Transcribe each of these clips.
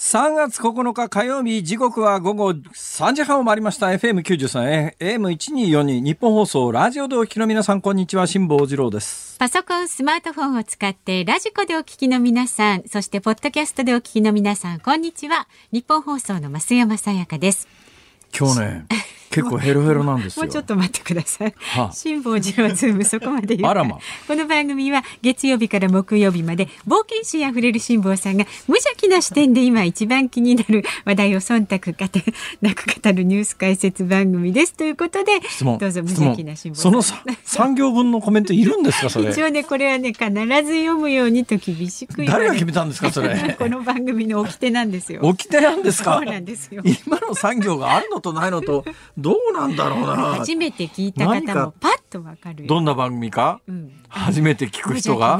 3月9日火曜日、時刻は午後3時半を回りました。FM93、AM1242、ニッポン放送、ラジオでお聞きの皆さん、こんにちは、辛坊治郎です。パソコン、スマートフォンを使って、ラジコでお聞きの皆さん、そして、ポッドキャストでお聞きの皆さん、こんにちは。ニッポン放送の増山さやかです。今日ね、結構ヘロヘロなんですもうちょっと待ってください。はあ、辛坊治郎ズームそこまでま。この番組は月曜日から木曜日まで冒険心あふれる辛坊さんが無邪気な視点で今一番気になる話題を忖度かてなく語るニュース解説番組ですということでどうぞ無邪気な辛坊その三行分のコメントいるんですかそれ？一応ねこれはね必ず読むようにと厳しく誰が決めたんですかそれ？この番組の掟なんですよ。掟なんですか？そうなんですよ。今の産業があるのとないのとどうなんだろう。初めて聞いた方もパッとわかるどんな番組か、うん、初めて聞く人が？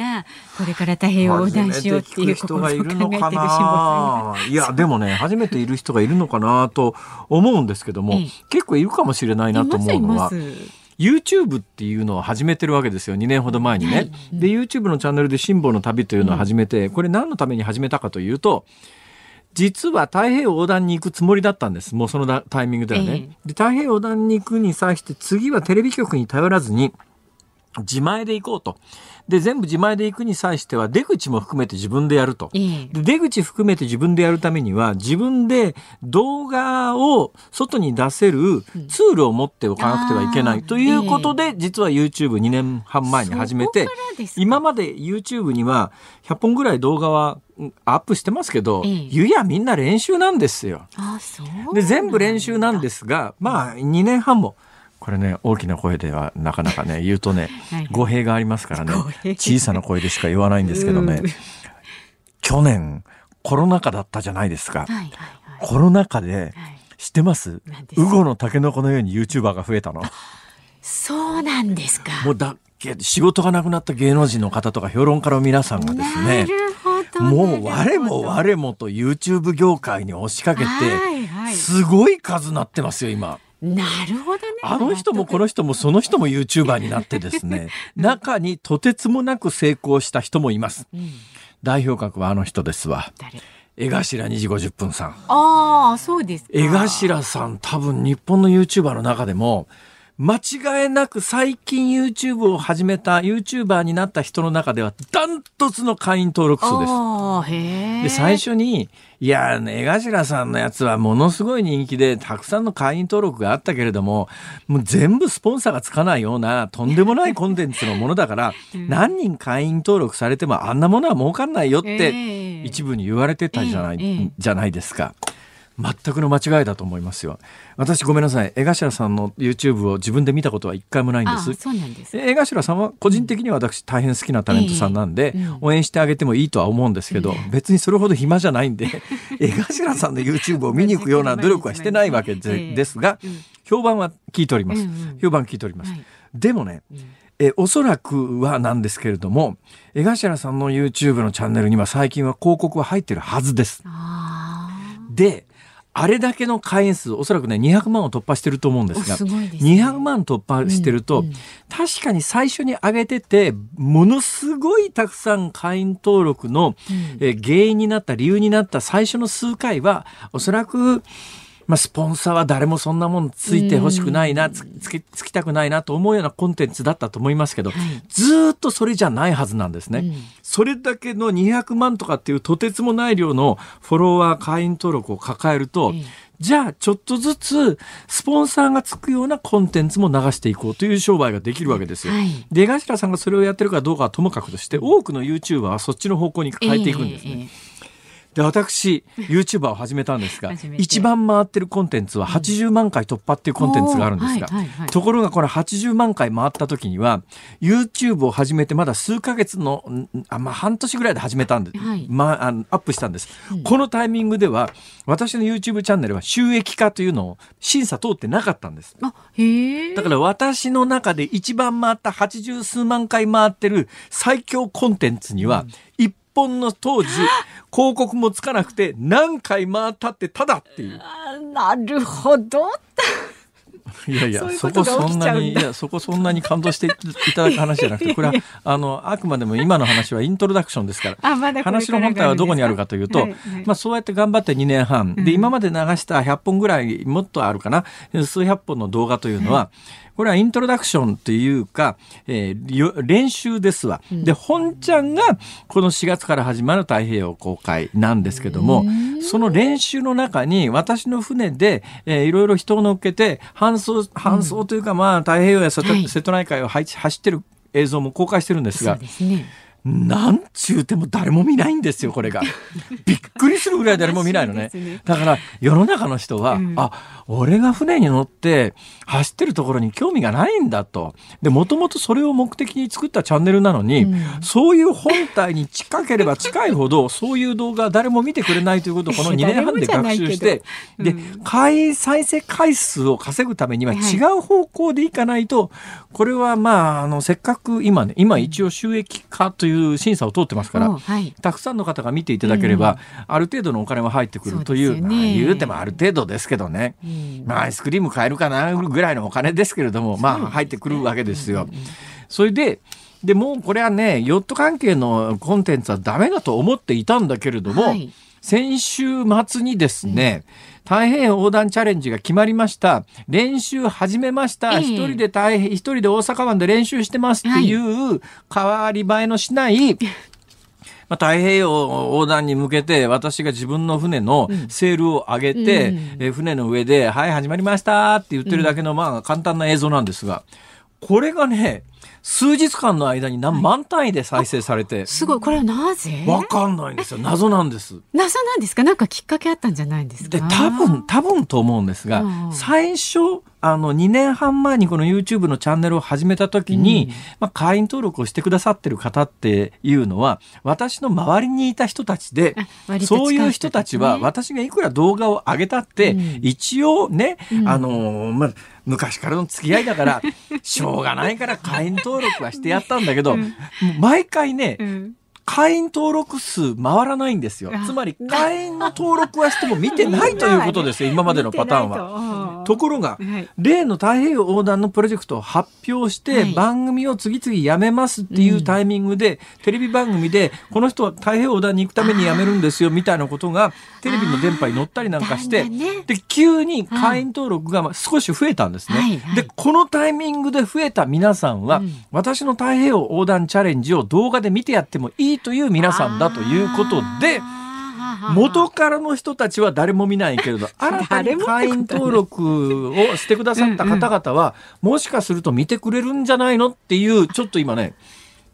これから太平洋横断しようっていう人がいるのかな？いやでもね初めている人がいるのかなと思うんですけども、ええ、結構いるかもしれないなと思うのは。YouTube っていうのを始めてるわけですよ2年ほど前にね。はい、で YouTube のチャンネルで「辛抱の旅」というのを始めて、これ何のために始めたかというと実は太平洋横断に行くつもりだったんです。もうそのタイミングではね。えー、で太平洋横断に行くに際して次はテレビ局に頼らずに自前で行こうと。で、全部自前で行くに際しては出口も含めて自分でやると。で出口含めて自分でやるためには自分で動画を外に出せるツールを持っておかなくてはいけないということで、実は YouTube2 年半前に始めて、今まで YouTube には100本ぐらい動画はアップしてますけど、ゆやみんな練習なんですよ。で、全部練習なんですが、まあ2年半も。これね大きな声ではなかなかね 言うとね語弊がありますからね小さな声でしか言わないんですけどね去年コロナ禍だったじゃないですか、はいはいはい、コロナ禍で、知ってます？ウゴのタケノコのように YouTuber が増えたの。そうなんですか。もうだけ仕事がなくなった芸能人の方とか評論家の皆さんがですねもう我も我もと YouTube 業界に押しかけて、すごい数なってますよ今。なるほどね。あの人もこの人もその人も YouTuber になってですね、中にとてつもなく成功した人もいます。うん、代表格はあの人ですわ。江頭2時50分さん。ああ、そうです江頭さん多分日本の YouTuber の中でも、間違いなく最近 YouTube を始めた YouTuber になった人の中ではダントツの会員登録数です。で、最初に、いや、江頭さんのやつはものすごい人気で、たくさんの会員登録があったけれども、もう全部スポンサーがつかないようなとんでもないコンテンツのものだから、何人会員登録されてもあんなものは儲かんないよって、一部に言われてたじゃない、じゃないですか。全くの間違いだと思いますよ。私ごめんなさい。江頭さんの YouTube を自分で見たことは一回もないんです。です。江頭さんは個人的には私大変好きなタレントさんなんで、応援してあげてもいいとは思うんですけど、別にそれほど暇じゃないんで、江頭さんの YouTube を見に行くような努力はしてないわけで すが、評判は聞いております。評判聞いております。でもね、えおそらくはなんですけれども江頭さんの YouTube のチャンネルには最近は広告は入ってるはずです。であれだけの会員数、おそらくね、200万を突破してると思うんですが、すね、200万突破してると、うんうん、確かに最初に上げてて、ものすごいたくさん会員登録の、うん、え原因になった、理由になった最初の数回は、おそらく、まあ、スポンサーは誰もそんなもんついてほしくないな、つつきつきたくないなと思うようなコンテンツだったと思いますけど、はい、ずっとそれじゃないはずなんですね、うん、それだけの200万とかっていうとてつもない量のフォロワー会員登録を抱えると、じゃあちょっとずつスポンサーがつくようなコンテンツも流していこうという商売ができるわけですよ。はい、出頭さんがそれをやってるかどうかはともかくとして多くの YouTuber はそっちの方向に変えていくんですね。えーえーで私 YouTuber を始めたんですが 一番回ってるコンテンツは80万回突破っていうコンテンツがあるんですが、はいはいはい、ところがこれ80万回回った時には YouTube を始めてまだ数ヶ月のあ、まあ、半年ぐらいで始めたんで、はい、まあ、あのアップしたんです、うん、このタイミングでは私の YouTube チャンネルは収益化というのを審査通ってなかったんです。あへだから私の中で一番回った80数万回回ってる最強コンテンツには、一本の当時 広告もつかなくて何回回ったってただっていう。なるほど。いやいやそこそんなにいやそこそんなに感動していただく話じゃなくてこれはあのあくまでも今の話はイントロダクションですからま、話の本体はどこにあるかというと、はいはい、まあ、そうやって頑張って2年半、で今まで流した100本ぐらいもっとあるかな。数百本の動画というのは、これはイントロダクションというか、えー、練習ですわ。で本ちゃんがこの4月から始まる太平洋公開なんですけどもその練習の中に私の船で、えー、いろいろ人を乗っけて搬送搬送というか、まあ太平洋や瀬戸内海を走ってる映像も公開してるんですが。なんちゅうても誰も見ないんですよ、これが。びっくりするぐらい誰も見ないのね。だから世の中の人は、うん、あ、俺が船に乗って走ってるところに興味がないんだと。で、もともとそれを目的に作ったチャンネルなのに、うん、そういう本体に近ければ近いほど、そういう動画誰も見てくれないということをこの 2年半で学習して、うん、で、回再生回数を稼ぐためには違う方向でいかないと、はい、これはまあ、あの、せっかく今ね、今一応収益化という審査を通ってますから、はい、たくさんの方が見ていただければ、うん、ある程度のお金は入ってくるという、うね、まあ、言うてもある程度ですけどね、うん、まあ、アイスクリーム買えるかなぐらいのお金ですけれども、まあ、入ってくるわけですよ。それででもうこれはねヨット関係のコンテンツはダメだと思っていたんだけれども、はい、先週末にですね、うん。太平洋横断チャレンジが決まりました。練習始めました。一、人で太平、一人で大阪湾で練習してますっていう変わり映えのしない、まあ、太平洋横断に向けて私が自分の船のセールを上げて、うん、え船の上で「はい始まりました」って言ってるだけのまあ簡単な映像なんですがこれがね数日間の間に何万単位で再生されて、はい、すごい。これはなぜ？わかんないんですよ。謎なんです。謎なんですか？なんかきっかけあったんじゃないですか？で多分多分と思うんですが、最初あの2年半前にこの YouTube のチャンネルを始めた時に、うん、まあ、会員登録をしてくださってる方っていうのは私の周りにいた人たちで、ね、そういう人たちは私がいくら動画を上げたって、うん、一応ね、うん、あのまあ昔からの付き合いだから、しょうがないから会員登録はしてやったんだけど、うん、毎回ね、うん、会員登録数回らないんですよ。つまり会員の登録はしても見てないということですよ、今までのパターンは。と。ころが、はい、例の太平洋横断のプロジェクトを発表して、番組を次々やめますっていうタイミングで、テレビ番組で、この人は太平洋横断に行くためにやめるんですよ、みたいなことが、テレビの電波に乗ったりなんかして、ね、で、急に会員登録が少し増えたんですね。はいはい、で、このタイミングで増えた皆さんは、うん、私の太平洋横断チャレンジを動画で見てやってもいいという皆さんだということで、元からの人たちは誰も見ないけれど、新たに会員登録をしてくださった方々は、もしかすると見てくれるんじゃないのっていう、ちょっと今ね、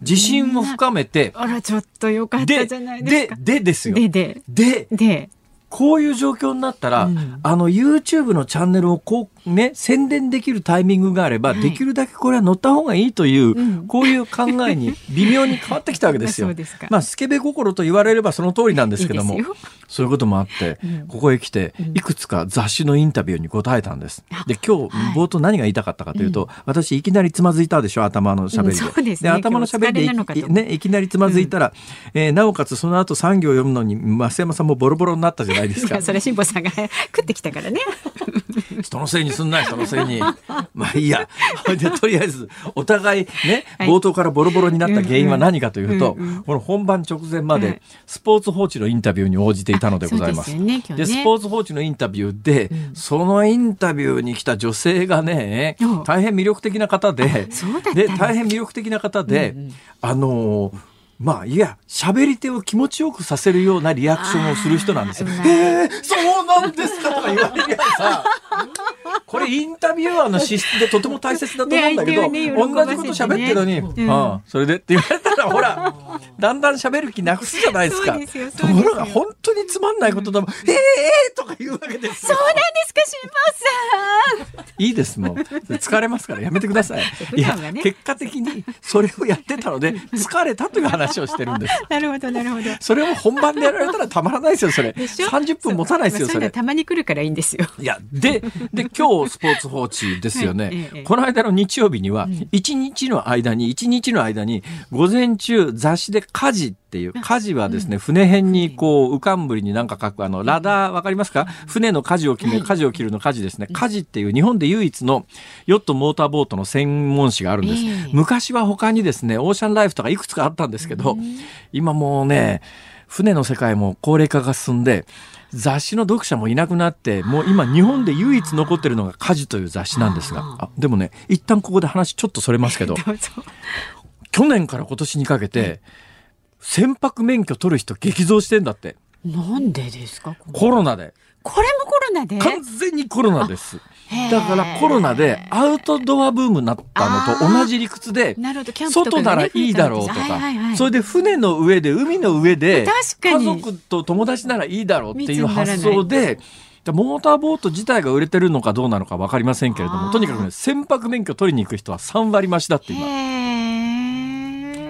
自信を深めて。あら、ちょっとよかったじゃないですか。で、でですよ。で、で、で、で、こういう状況になったら、うん、あの YouTube のチャンネルをこうね、宣伝できるタイミングがあれば、はい、できるだけこれは乗った方がいいという、うん、こういう考えに 微妙に変わってきたわけですよ。まあ、スケベ心と言われればその通りなんですけども、いいそういうこともあって、うん、ここへ来て、いくつか雑誌のインタビューに答えたんです。で、今日、冒頭何が言いたかったかというと、はい、私いきなりつまずいたでしょ、頭のしゃべりで。でね、で頭のしゃべりでいね、いきなりつまずいたら、えー、なおかつその後産業を読むのに、増山さんもボロボロになったじゃないですか。それ辛坊さんが食ってきたからね。人のせいにすんな人のせいに。まあいいや。で、とりあえず、お互いね、冒頭からボロボロになった原因は何かというと、この本番直前まで、スポーツ報知のインタビューに応じていたのでございます。で、スポーツ報知のインタビューで、そのインタビューに来た女性がね、大変魅力的な方で、で、大変魅力的な方で、あのまあいや喋り手を気持ちよくさせるようなリアクションをする人なんですよ。えー、そうなんですかとか言われるやさこれインタビュアーの資質でとても大切だと思うんだけど、ね、同じこと喋ってるのに、うん、ああそれでって言われたらほらだんだん喋る気なくすじゃないですか。ところが本当につまんないことでも、ええー、とか言うわけですそうなんですか、辛坊さん。いいですもう疲れますからやめてください。いや、結果的にそれをやってたので疲れたという話をしてるんです。なるほどなるほど。それを本番でやられたらたまらないですよそれ。三十分持たないですよそれ。たまに来るからいいんですよ。いやでで今日スポーツ報知ですよね。はい、この間の日曜日には一日の間に一日の間に午前中雑誌で舵っていう舵はですね、船辺にこう浮かんぶりになんか書くあのラダーわかりますか？船の舵を決め舵を切るの舵ですね。舵っていう日本で唯一のヨットモーターボートの専門誌があるんです、昔は他にですねオーシャンライフとかいくつかあったんですけど、今もうね船の世界も高齢化が進んで雑誌の読者もいなくなってもう今日本で唯一残ってるのが「家事」という雑誌なんですが。あでもね一旦ここで話ちょっとそれますけど。去年から今年にかけて、船舶免許取る人激増してんだって。なんでですか？コロナで。これもコロナで？完全にコロナです。だからコロナでアウトドアブームになったのと同じ理屈で、外ならいいだろうとか、それで船の上で海の上で家族と友達ならいいだろうっていう発想で、モーターボート自体が売れてるのかどうなのか分かりませんけれどもとにかくね船舶免許取りに行く人は3割増しだって今。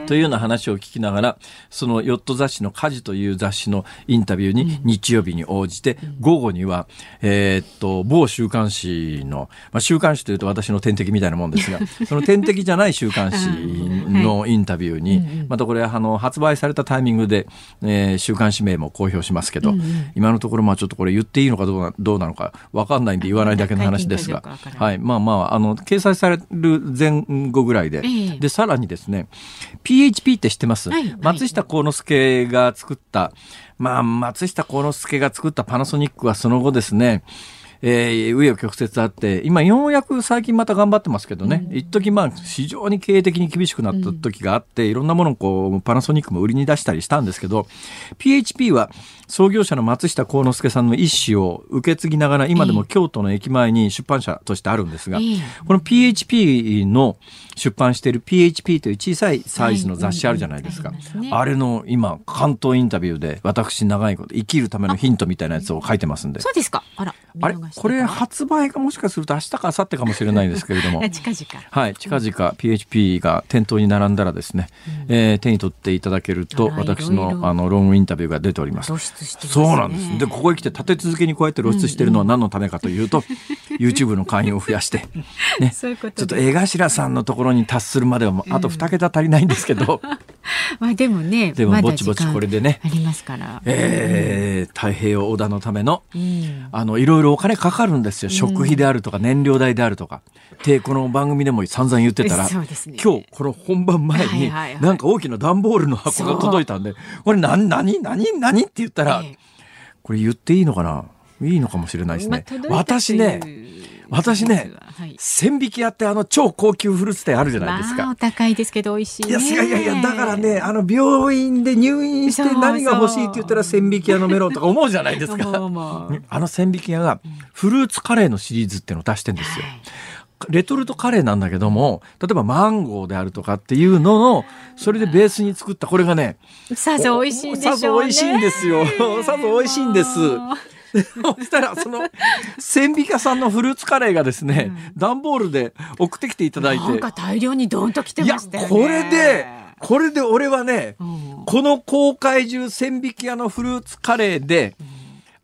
というような話を聞きながらそのヨット雑誌の「家事」という雑誌のインタビューに日曜日に応じて、午後には、えー、っと某週刊誌の、まあ、週刊誌というと私の天敵みたいなもんですが その天敵じゃない週刊誌のインタビューに、またこれあの発売されたタイミングで、えー、週刊誌名も公表しますけど、今のところまあちょっとこれ言っていいのかどうなどうなのか分かんないんで言わないだけの話ですが、はい、まあまああの掲載される前後ぐらいで、でさらにですね PHP って知ってます、はい、松下幸之助が作った、まあ、松下幸之助が作ったパナソニックはその後ですね、えー、紆余曲折あって、今ようやく最近また頑張ってますけどね、うん、一時まあ非常に経営的に厳しくなった時があって、いろんなものをこうパナソニックも売りに出したりしたんですけど、PHP は創業者の松下幸之助さんの意思を受け継ぎながら今でも京都の駅前に出版社としてあるんですが、この PHP の出版している PHP という小さいサイズの雑誌あるじゃないですか、あれの今関東インタビューで私長いこと生きるためのヒントみたいなやつを書いてますんでそうですかあらあれこれ発売がもしかすると明日か明後日かもしれないですけれども近々はい近々 PHP が店頭に並んだらですね、うん、えー、手に取っていただけると私のあのロングインタビューが出ておりますしてます、ね、そうなんですでここへ来て立て続けにこうやって露出してるのは何のためかというと、うんうん、YouTube の会員を増やして、ね、ちょっと江頭さんのところに達するまではあと2桁足りないんですけど、まあでもねでもぼちぼちこれでね。ありますから、えー、太平洋横断のための、うん、あのいろいろお金かかるんですよ、食費であるとか燃料代であるとか。でこの番組でも散々言ってたら、ね、今日この本番前に、なんか大きな段ボールの箱が届いたんでこれ何何何何？って言ったら、これ言っていいのかな？いいのかもしれないですね。まあ、私ね私ね、はい、千匹屋ってあの超高級フルーツ店あるじゃないですか。まあ、お高いですけど美味しい、ね、いやいやいやだからねあの病院で入院して何が欲しいって言ったら千匹屋のメロンとか思うじゃないですか。あの千匹屋がフルーツカレーのシリーズっていうのを出してんですよ。はい。レトルトカレーなんだけども例えばマンゴーであるとかっていうののそれでベースに作ったこれがねさぞ美味しいんでしょうね。さぞ美味しいんですよ。さぞ美味しいんです そしたらその千美香さんのフルーツカレーがですね、うん、段ボールで送ってきていただいて。なんか大量にドンと来てましたよね。これでこれで俺はね、うん、この公開中千匹屋のフルーツカレーで、うん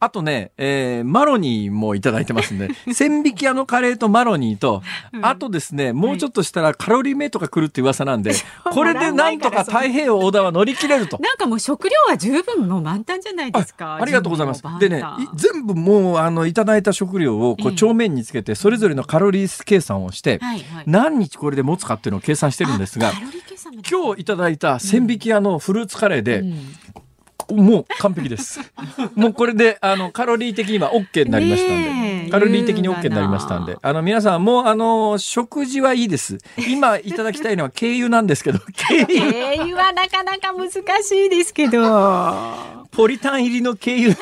あとね、えー、マロニーもいただいてますんで、千匹屋のカレーとマロニーと、うん、あとですね、もうちょっとしたらカロリーメイトが来るって噂なんで、これでなんとか太平洋横断は乗り切れると。なんかもう食料は十分もう満タンじゃないですか？ありがとうございます。でね、全部もうあのいただいた食料をこう帳面につけて、それぞれのカロリー計算をして、何日これで持つかっていうのを計算してるんですが、今日いただいた千匹屋のフルーツカレーで、もう完璧です。もうこれであのカロリー的には OK になりましたんで、カロリー的に OK になりましたんで、あの皆さんもうあの食事はいいです。今いただきたいのは 軽油なんですけど、軽油はなかなか難しいですけど、ポリタン入りの軽油。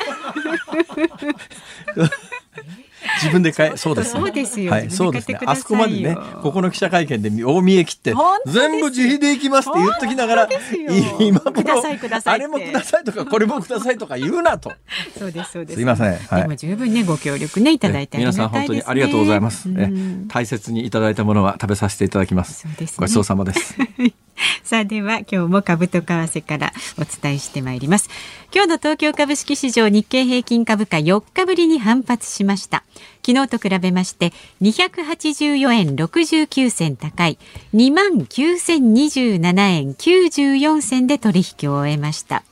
自分で買えそうですね。そうですよ。はい、そうですね。あそこまでね、ここの記者会見で大見え切って、全部自費で行きますって言っときながら、今もあれもくださいとか、これもくださいとか言うなと。そうです、そうです。すいません。はい、でも十分ね、ご協力ね、いただいて、皆さん本当にありがとうございます。え大切にいただいたものは食べさせていただきます。そうです、ごちそうさまです。さあでは今日も株と為替からお伝えしてまいります今日の東京株式市場日経平均株価4日ぶりに反発しました昨日と比べまして284円69銭高い2万9027円94銭で取引を終えました。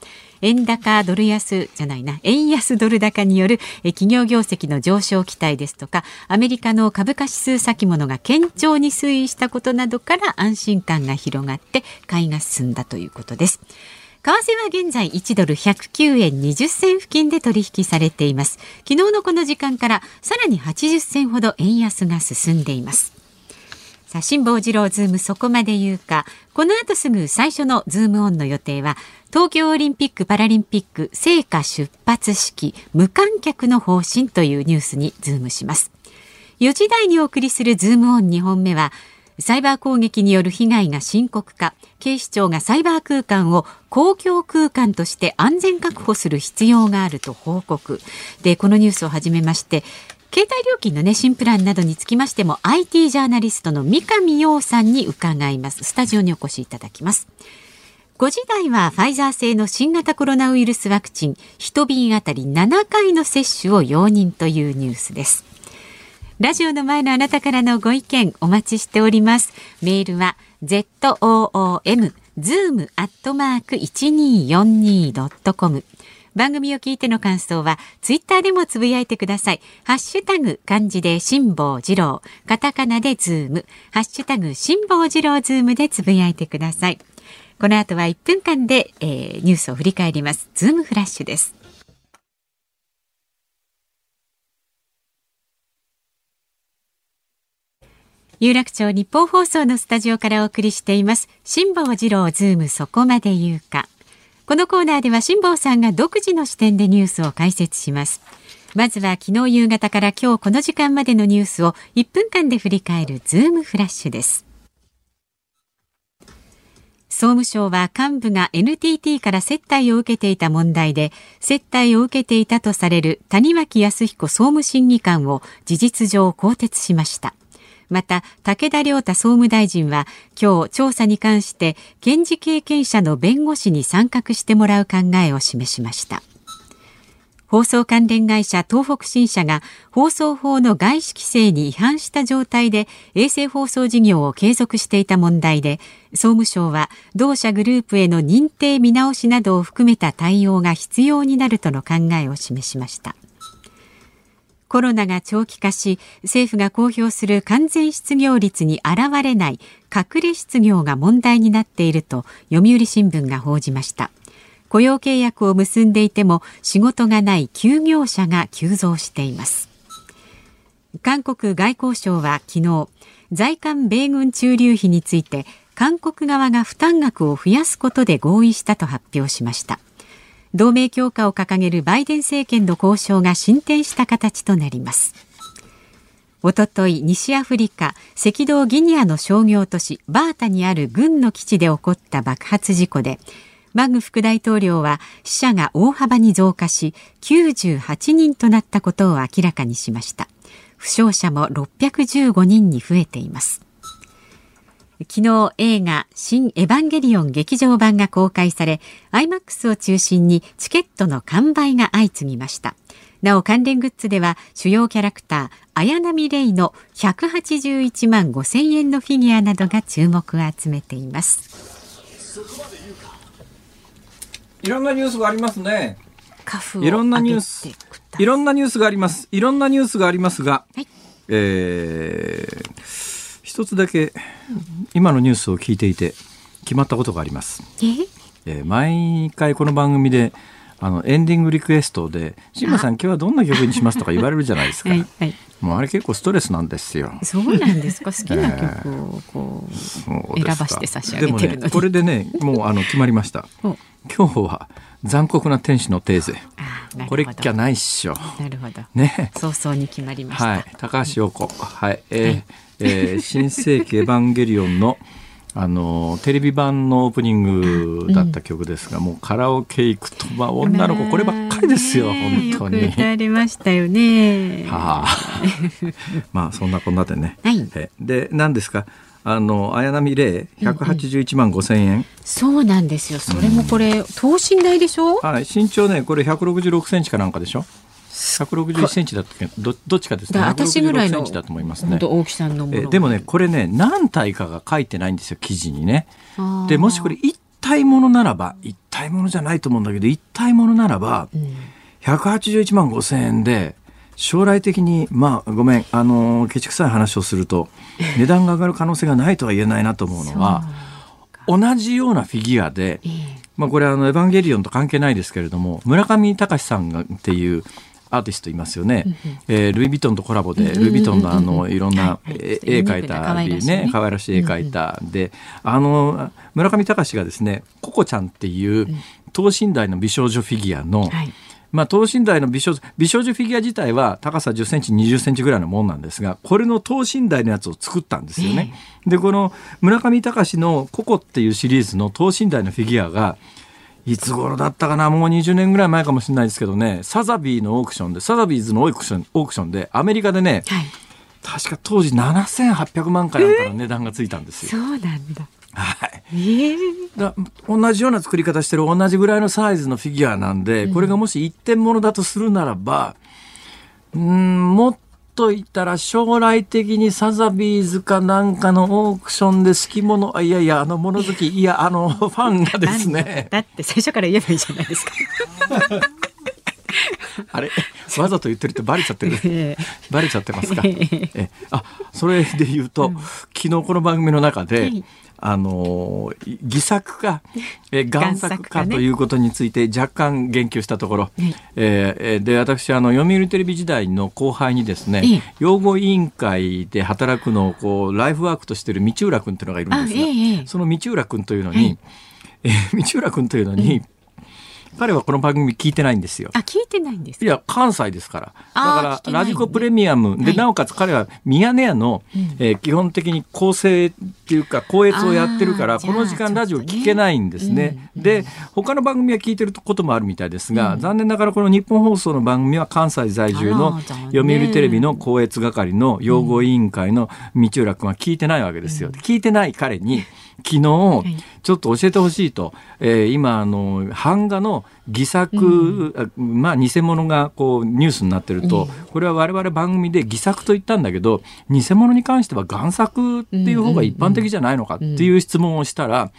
円高ドル安じゃないな円安ドル高による企業業績の上昇期待ですとかアメリカの株価指数先物が堅調に推移したことなどから安心感が広がって買いが進んだということです。為替は現在1ドル109円20銭付近で取引されています昨日のこの時間からさらに80銭ほど円安が進んでいますさあ、辛坊治郎ズームそこまで言うか。この後すぐ最初のズームオンの予定は、東京オリンピック・パラリンピック聖火出発式無観客の方針というニュースにズームします。4時台にお送りするズームオン2本目は、サイバー攻撃による被害が深刻化、警視庁がサイバー空間を公共空間として安全確保する必要があると報告。で、このニュースをはじめまして、携帯料金のね新プランなどにつきましても IT ジャーナリストの三上洋さんに伺います。スタジオにお越しいただきます。5時台はファイザー製の新型コロナウイルスワクチン1瓶あたり7回の接種を容認というニュースです。ラジオの前のあなたからのご意見お待ちしておりますメールは zoom zoom アットマーク 1242.com 番組を聞いての感想はツイッターでもつぶやいてください。ハッシュタグ漢字で辛坊治郎、カタカナでズーム、ハッシュタグ辛坊治郎ズームでつぶやいてください。この後は1分間で、えー、ニュースを振り返ります。ズームフラッシュです。有楽町ニッポン放送のスタジオからお送りしています。辛坊治郎ズームそこまで言うか。このコーナーでは辛坊さんが独自の視点でニュースを解説しますまずは昨日夕方から今日この時間までのニュースを1分間で振り返るズームフラッシュです総務省は幹部が NTT から接待を受けていた問題で接待を受けていたとされる谷脇康彦総務審議官を事実上更迭しましたまた武田良太総務大臣は今日調査に関して検事経験者の弁護士に参画してもらう考えを示しました。放送関連会社東北新社が放送法の外資規制に違反した状態で衛星放送事業を継続していた問題で総務省は同社グループへの認定見直しなどを含めた対応が必要になるとの考えを示しました。コロナが長期化し政府が公表する完全失業率に現れない隠れ失業が問題になっていると読売新聞が報じました。雇用契約を結んでいても仕事がない休業者が急増しています。韓国外交省は昨日在韓米軍駐留費について韓国側が負担額を増やすことで合意したと発表しました。同盟強化を掲げるバイデン政権の交渉が進展した形となります。おととい西アフリカ赤道ギニアの商業都市バータにある軍の基地で起こった爆発事故でマグ副大統領は死者が大幅に増加し98人となったことを明らかにしました。負傷者も615人に増えています。昨日映画新エヴァンゲリオン劇場版が公開され IMAX を中心にチケットの完売が相次ぎました。なお関連グッズでは主要キャラクター綾波レイの181万5千円のフィギュアなどが注目を集めています。いろんなニュースがありますね。いろんなニュースいろんなニュースがあります。いろんなニュースがありますが、はい、えー一つだけ今のニュースを聞いていて決まったことがあります。え？ー、毎回この番組であのエンディングリクエストで「志麻さん今日はどんな曲にします?」とか言われるじゃないですか。はいはい、もうあれ結構ストレスなんですよ。そうなんですか？好きな曲をこう、選ばして差し上げてるでもねこれでねもうあの決まりました。今日は残酷な天使のテーゼ。これっきゃないっしょ。なるほど。ね。早々に決まりました。はい。高橋洋子。はい。えー、はい、えー、新世紀エヴァンゲリオンのあのテレビ版のオープニングだった曲ですが、うん、もうカラオケ行くと、まあ、女の子こればっかりですよ、本当に。歌われましたよね。はあ、まあそんなこんなでね。はい、えで何ですかあの綾波レイ181万5千円、うんうん、そうなんですよ。それもこれ、等身大でしょ？はい身長ねこれ166センチかなんかでしょ？161センチだったっけ？どどっちかですね。私ぐらいのだと思いますね。大きさのもの。でもねこれね何体かが書いてないんですよ記事にね。でもしこれ一体ものならば一体ものじゃないと思うんだけど一体ものならば、うん、181万5千円で将来的にまあごめんあのケチくさい話をすると 値段が上がる可能性がないとは言えないなと思うのは同じようなフィギュアで、まあ、これあのエヴァンゲリオンと関係ないですけれども村上隆さんがっていうアーティストいますよね、えー、ルイ・ヴィトンとコラボで、ルイ・ヴィトンのあのい。ろんな絵描いたりね。可愛らしい絵描いた。であの村上隆がですねココちゃんっていう等身大の美少女フィギュアの、まあ、等身大の美少女美少女フィギュア自体は高さ10センチ20センチぐらいのもんなんですがこれの等身大のやつを作ったんですよね。でこの村上隆の「ココ」っていうシリーズの等身大のフィギュアがいつ頃だったかな？もう20年ぐらい前かもしれないですけどね。サザビーのオークションでサザビーズのオークションオークションでアメリカでね、はい、確か当時7800万回なんかの値段がついたんですよ。えー、そうなんだ。はい、えー、だ同じような作り方してる同じぐらいのサイズのフィギュアなんで、これがもし一点物だとするならばうんもっと言ったら将来的にサザビーズかなんかのオークションで好き物あいやいやあの物好きいやあのファンがですね。だって最初から言えばいいじゃないですか。あれ？わざと言ってるってバレちゃってる、えー、バレちゃってますか、えあそれで言うと、うん、昨日この番組の中で、はい。あの偽作か、え 贋作かということについて若干言及したところ、ね、え。ー、で私あの読売テレビ時代の後輩にですね、養護委員会で働くのをこうライフワークとしている道浦君というのがいるんですが、その道浦君というのに、はい、えー、道浦君というのに、彼はこの番組聞いてないんですよ。あ、聞いてないんですいや、関西ですから。だから、ラジコプレミアム。で、なおかつ彼はミヤネ屋の、えー、基本的に構成っていうか、高越をやってるから、この時間ラジオ聞けないんですね。で、他の番組は聞いてることもあるみたいですが、残念ながらこの日本放送の番組は関西在住の読売テレビの高越係の養護委員会の道浦君は聞いてないわけですよ。聞いてない彼に、昨日、ちょっと教えてほしいと、えー、今あの版画の偽作、うん、まあ偽物がこうニュースになってると、これは我々番組で偽作と言ったんだけど偽物に関しては贋作っていう方が一般的じゃないのかっていう質問をしたら、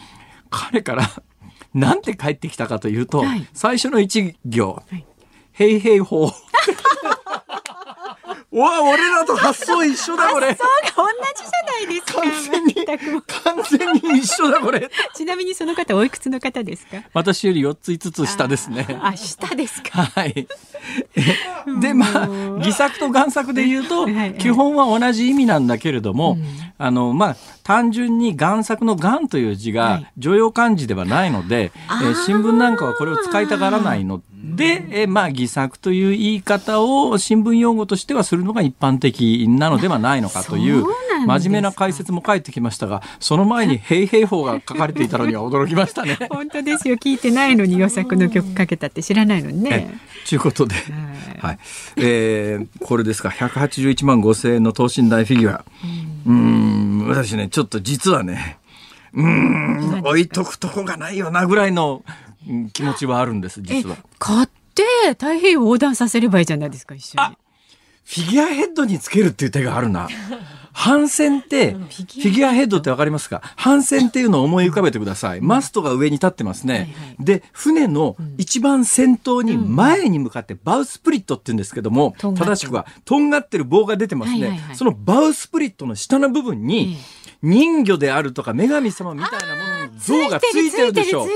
彼からなんて返ってきたかというと、はい、最初の一行「はい、へいへう」わ俺らと発想一緒だこれ。発想が同じじゃないですか完全に完全に一緒だこれ。ちなみにその方おいくつの方ですか？私より四つ五つ下ですね。あ下ですか？はい。でまあ偽作と贋作で言うと、はいはい、基本は同じ意味なんだけれども、うん、あのまあ単純に贋作の贋という字が常用漢字ではないので、はい、えー、新聞なんかはこれを使いたがらないので、えー、まあ偽作という言い方を新聞用語としてはするのが一般的なのではないのかという真面目な解説も返ってきましたがその前に「平平法」が書かれていたのには驚きましたね。本当ですよ。聞いてないのに予作の曲かけたって知らないのにね。ということで、はい。えー、これですか。181万5千円の等身大フィギュア。うん。私ねちょっと実はねうん。置いとくとこがないよなぐらいの気持ちはあるんです実は。買って太平洋横断させればいいじゃないですか一緒に。フィギュアヘッドにつけるっていう手があるな。帆船って、フィギュアヘッドってわかりますか？帆船っていうのを思い浮かべてください。マストが上に立ってますね。で、船の一番先頭に前に向かってバウスプリットって言うんですけども、正しくは、とんがってる棒が出てますね。そのバウスプリットの下の部分に、人魚であるとか女神様みたいなものの像がついてるでしょ。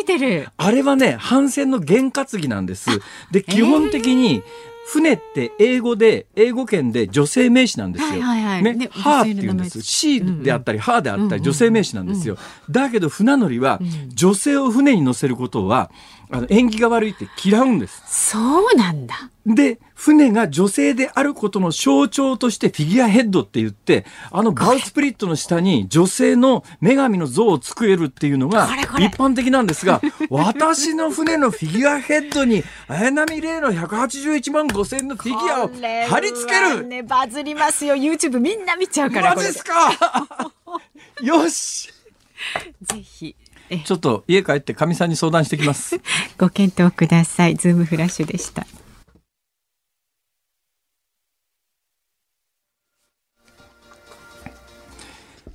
あれはね、帆船の験担ぎなんです。で、基本的に、船って英語で、英語圏で女性名詞なんですよ。はいはいはい、ね、ハーって言うんです。シーであったり、ハーであったり、女性名詞なんですよ。だけど船乗りは、女性を船に乗せることは、あの縁起が悪いって嫌うんです。そうなんだ。で、船が女性であることの象徴としてフィギュアヘッドって言って、あのバウスプリットの下に女性の女神の像を作れるっていうのが一般的なんですが、私の船のフィギュアヘッドに綾波レイの181万5千のフィギュアを貼り付けるね、バズりますよ。YouTube みんな見ちゃうから。マジっすか？よしぜひ。ちょっと家帰ってかみさんに相談してきます。ご検討ください。ズームフラッシュでした。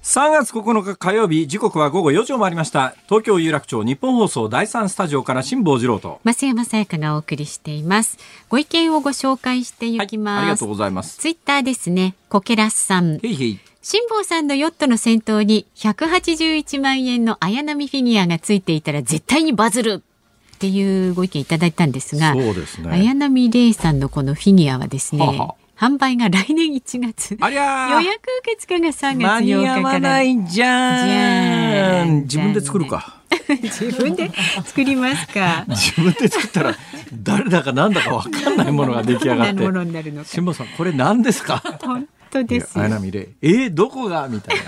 3月9日火曜日時刻は午後4時を回りました。東京有楽町日本放送第三スタジオから辛坊治郎と。増山さやかがお送りしています。ご意見をご紹介していきます、はい、ありがとうございます。ツイッターですね。コケラスさん。へいへい辛坊さんのヨットの先頭に181万円の綾波フィギュアがついていたら絶対にバズるっていうご意見いただいたんですがね綾波レイさんのこのフィギュアはですねはは販売が来年1月。予約受付が3月8日から。間に合わないじゃん。自分で作るか。自分で作りますか。自分で作ったら誰だかなんだかわかんないものが出来上がって。辛坊さんこれ何ですか？当です綾波レイえー、どこが？みたいな。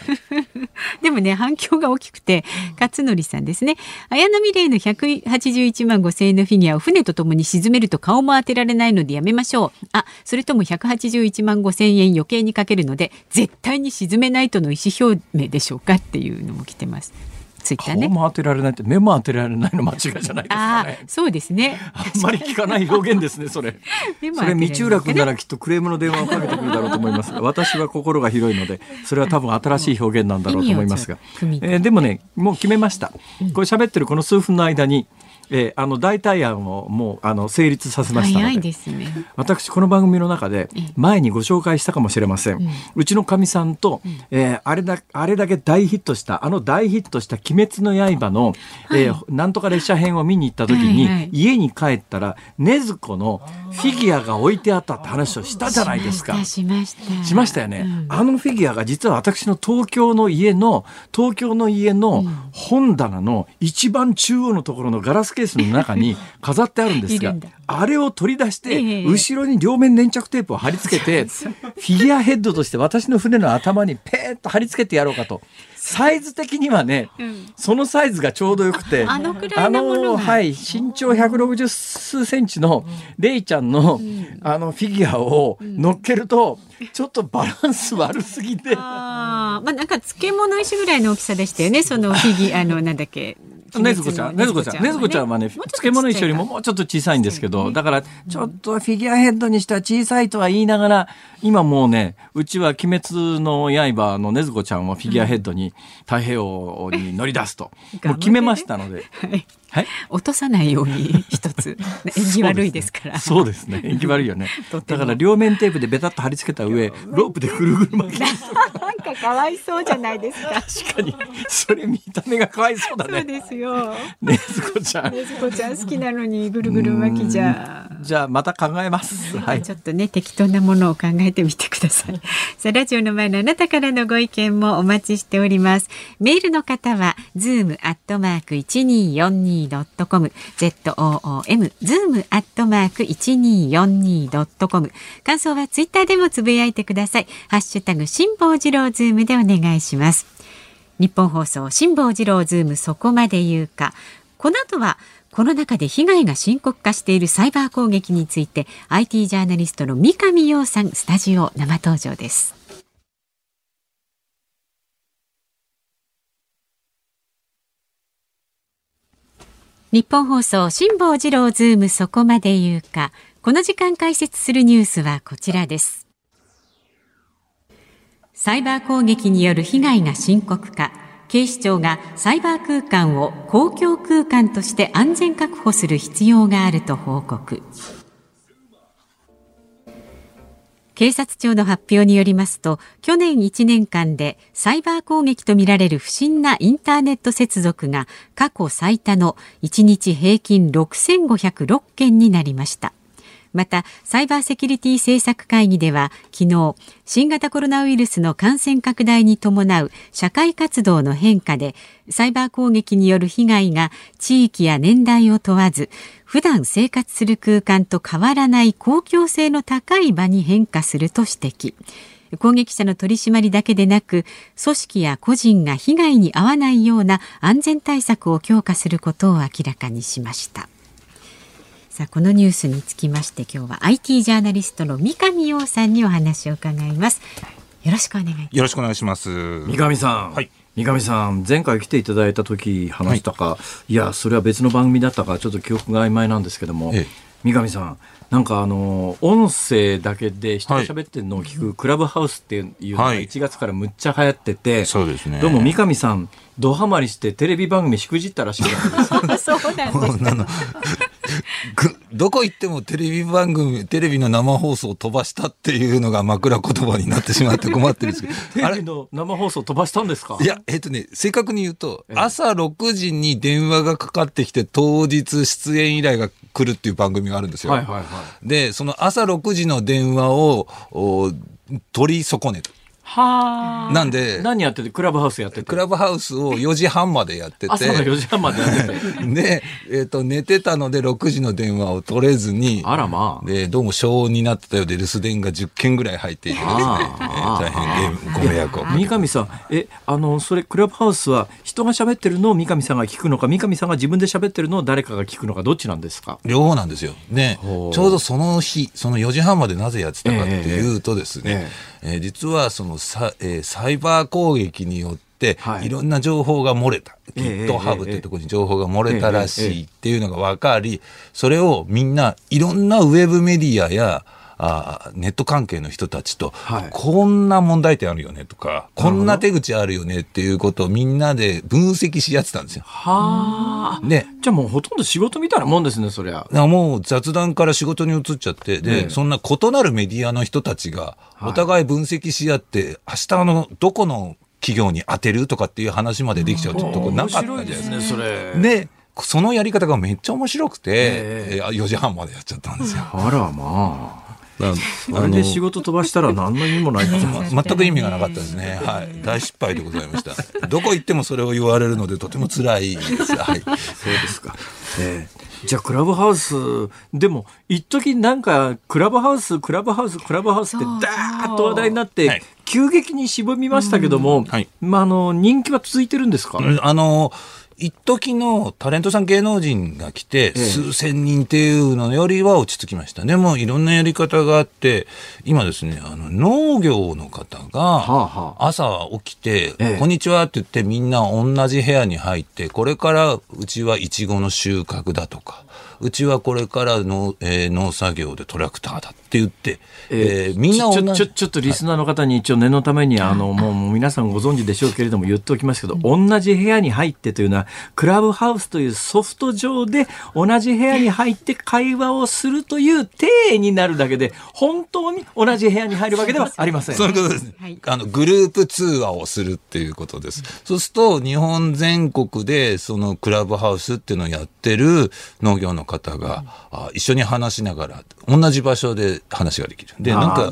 でもね反響が大きくて勝則さんですね。綾波レイの181万5千円のフィギュアを船とともに沈めると顔も当てられないのでやめましょう。あそれとも181万5千円余計にかけるので絶対に沈めないとの意思表明でしょうかっていうのも来てますツイッターね。顔も当てられないって目も当てられないの間違いじゃないですかね。そうですね。あんまり聞かない表現ですね、それ。それ道浦君ならきっとクレームの電話をかけてくるだろうと思いますが、私は心が広いので、それは多分新しい表現なんだろうと思いますが。えー、でもね、もう決めました。これ喋ってるこの数分の間に、えー、あの代替案をもうあの成立させましたので、ね、私この番組の中で前にご紹介したかもしれません、うん、うちのかみさんと、うん、えー、あれだあれだけ大ヒットしたあの大ヒットした「鬼滅の刃の」はい、えー、なんとか列車編を見に行った時に、はいはい、家に帰ったら禰豆子のフィギュアが置いてあったって話をしたじゃないですか。しましたしました。よね、うん、あのフィギュアが実は私の東京の家の東京の家の本棚の一番中央のところのガラスケースの中に 飾ってあるんですがあれを取り出して、後ろに両面粘着テープを貼り付けて、フィギュアヘッドとして私の船の頭にペーッと貼り付けてやろうかと。サイズ的にはね、うん、そのサイズがちょうどよくて、あのくらいのものはい、身長160数センチのレイちゃんの、うん、あのフィギュアを乗っけると、ちょっとバランス悪すぎて。あまあなんか漬物石ぐらいの大きさでしたよね、そのフィギュア、あの、なんだっけ。ねずこちゃん、ねずこちゃん、ね。ずこちゃんはね、漬物石よりももうちょっと小さいんですけど、だからちょっとフィギュアヘッドにしては小さいとは言いながら、今もうね、うちは鬼滅の刃のねずこちゃんをフィギュアヘッドに太平洋に乗り出すと、もう決めましたので。はいはい、落とさないように一つ。縁起悪いですから。そうですね。縁起悪いよね。だから両面テープでベタッと貼り付けた上ロープでぐるぐる巻き なんかかわいそうじゃないですか。確かに。それ見た目がかわいそうだね。そうですよ。ねずこちゃん。ねずこちゃん好きなのにぐるぐる巻きじゃ。じゃあまた考えます。はい。ちょっとね適当なものを考えてみてください。さあラジオの前のあなたからのご意見もお待ちしております。メールの方はズームアットマーク一二四二 1242.com、zoom、zoom アットマーク 1242.com。感想はツイッターでもつぶやいてください。ハッシュタグ、辛坊治郎ズームでお願いします。ニッポン放送、辛坊治郎ズームそこまで言うか。この後は、コロナ禍で被害が深刻化しているサイバー攻撃について IT ジャーナリストの三上洋さんスタジオ生登場です。日本放送辛坊治郎ズームそこまで言うか。この時間解説するニュースはこちらです。サイバー攻撃による被害が深刻化。警視庁がサイバー空間を公共空間として安全確保する必要があると報告。警察庁の発表によりますと去年1年間でサイバー攻撃とみられる不審なインターネット接続が過去最多の1日平均6506件になりました。またサイバーセキュリティ政策会議では昨日新型コロナウイルスの感染拡大に伴う社会活動の変化でサイバー攻撃による被害が地域や年代を問わず普段生活する空間と変わらない公共性の高い場に変化すると指摘。攻撃者の取り締まりだけでなく組織や個人が被害に遭わないような安全対策を強化することを明らかにしました。さあこのニュースにつきまして今日は IT ジャーナリストの三上洋さんにお話を伺います。よろしくお願いよろしくお願いします。三上さん。はい。三上さん前回来ていただいた時話したか、はい、いやそれは別の番組だったかちょっと記憶が曖昧なんですけども、ええ、三上さんなんかあの音声だけで人が喋ってるのを聞くクラブハウスっていうのが1月からむっちゃ流行ってて、はい、そうですね。どうも三上さんドハマりしてテレビ番組しくじったらしいです そうなんです どこ行ってもテレビ番組、テレビの生放送を飛ばしたっていうのが枕言葉になってしまって困ってるんですけど。テレビの生放送飛ばしたんですか？いや、えっ、ー、とね、正確に言うと、朝6時に電話がかかってきて当日出演依頼が来るっていう番組があるんですよ。はいはいはい、で、その朝6時の電話を取り損ねた。はあ。なんで、何やっててクラブハウスやっててクラブハウスを4時半までやってて。朝の4時半までやってて。で、えっ、ー、と、寝てたので6時の電話を取れずに。あらまあ。で、どうも消音になってたようで留守電が10件ぐらい入っていてですね。大変ご迷惑を。三上さん、え、あの、それクラブハウスは人が喋ってるのを三上さんが聞くのか、三上さんが自分で喋ってるのを誰かが聞くのか、どっちなんですか？両方なんですよ。ね、ちょうどその日、その4時半までなぜやってたかっていうとですね、えーえーえー、実はそのさ、えー、サイバー攻撃によって、はい、いろんな情報が漏れた。GitHub っていうところに情報が漏れたらしいっていうのが分かり、それをみんないろんなウェブメディアや、あネット関係の人たちと、はい、こんな問題点あるよねとか、こんな手口あるよねっていうことをみんなで分析し合ってたんですよ。はあ。ね。じゃあもうほとんど仕事みたいなもんですね、そりゃ。もう雑談から仕事に移っちゃって、で、ね、そんな異なるメディアの人たちが、お互い分析し合って、明日のどこの企業に当てるとかっていう話までできちゃうとこなかったんじゃないですか。ね、それ。で、そのやり方がめっちゃ面白くて、えー、4時半までやっちゃったんですよ。あらまあ。あれで仕事飛ばしたら何の意味もない全く意味がなかったですね。はい。大失敗でございました。どこ行ってもそれを言われるのでとても辛いです。はい。そうですか。えー、じゃあクラブハウスでも一時なんかクラブハウスクラブハウスクラブハウスってダーッと話題になって、急激にしぼみましたけども、はい、まああの人気は続いてるんですか？あの一時のタレントさん芸能人が来て、数千人っていうのよりは落ち着きました。でも、いろんなやり方があって、今ですね、あの、農業の方が、朝起きて、こんにちはって言ってみんな同じ部屋に入って、これからうちはイチゴの収穫だとか、うちはこれから農,、えー、農作業でトラクターだって言って、えー、みんなちょちょちょっとリスナーの方に一応念のために、はい、あの もう皆さんご存知でしょうけれども言っておきますけど、同じ部屋に入ってというのはクラブハウスというソフト上で同じ部屋に入って会話をするという体になるだけで本当に同じ部屋に入るわけでは ありません。そういうことです。ね、はい、あのグループ通話をするっていうことです。そうすると日本全国でそのクラブハウスっていうのをやってる農業の方が、あ一緒に話しながら同じ場所で話ができる。でなんか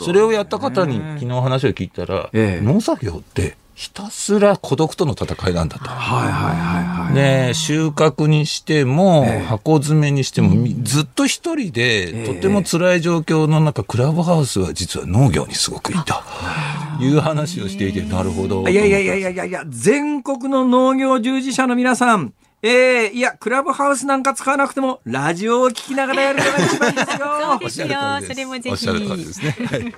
それをやった方に昨日話を聞いたら、ええ、農作業ってひたすら孤独との戦いなんだと。はいはいはいはい。で、収穫にしても、箱詰めにしても、ずっと一人で、とても辛い状況の中、クラブハウスは実は農業にすごくいた。いう話をしていて、なるほど。いやいやいやいやいや、全国の農業従事者の皆さん、えー、いや、クラブハウスなんか使わなくても、ラジオを聞きながらやるのが一番ですよ。そうですよ。それもぜひ。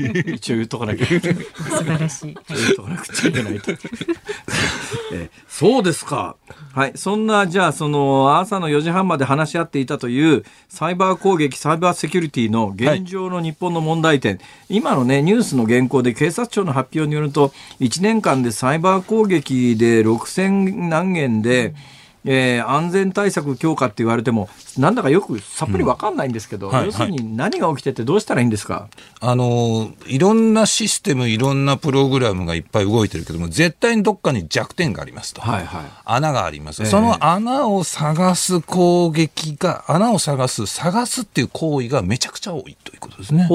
ね、一応言っとかなきゃ。素晴らしい。一応言っとかなくちゃいけないと。えー、そうですか。はい。そんな、じゃあ、その、朝の4時半まで話し合っていたという、サイバー攻撃、サイバーセキュリティの現状の日本の問題点。はい、今のね、ニュースの原稿で警察庁の発表によると、1年間でサイバー攻撃で6000何件で、えー、安全対策強化って言われても、なんだかよくさっぱり分かんないんですけど、うんはい、要するに何が起きててどうしたらいいんですか、あのいろんなシステム、いろんなプログラムがいっぱい動いてるけども、絶対にどっかに弱点がありますと、はいはい、穴があります、えー、その穴を探す攻撃が、穴を探す、探すっていう行為がめちゃくちゃ多いということですね。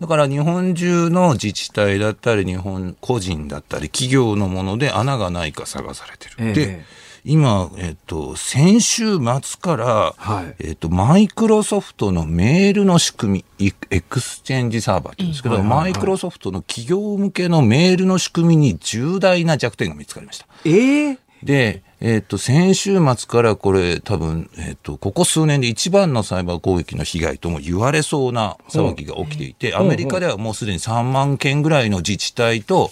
だから日本中の自治体だったり、日本個人だったり、企業のもので穴がないか探されてる。えー、で今、えっと、先週末から、はい、えっと、マイクロソフトのメールの仕組み、エクスチェンジサーバーって言うんですけど、マイクロソフトの企業向けのメールの仕組みに重大な弱点が見つかりました。えー、で、えっ、と、先週末からこれ多分、えっ、と、ここ数年で一番のサイバー攻撃の被害とも言われそうな騒ぎが起きていて、アメリカではもうすでに3万件ぐらいの自治体と、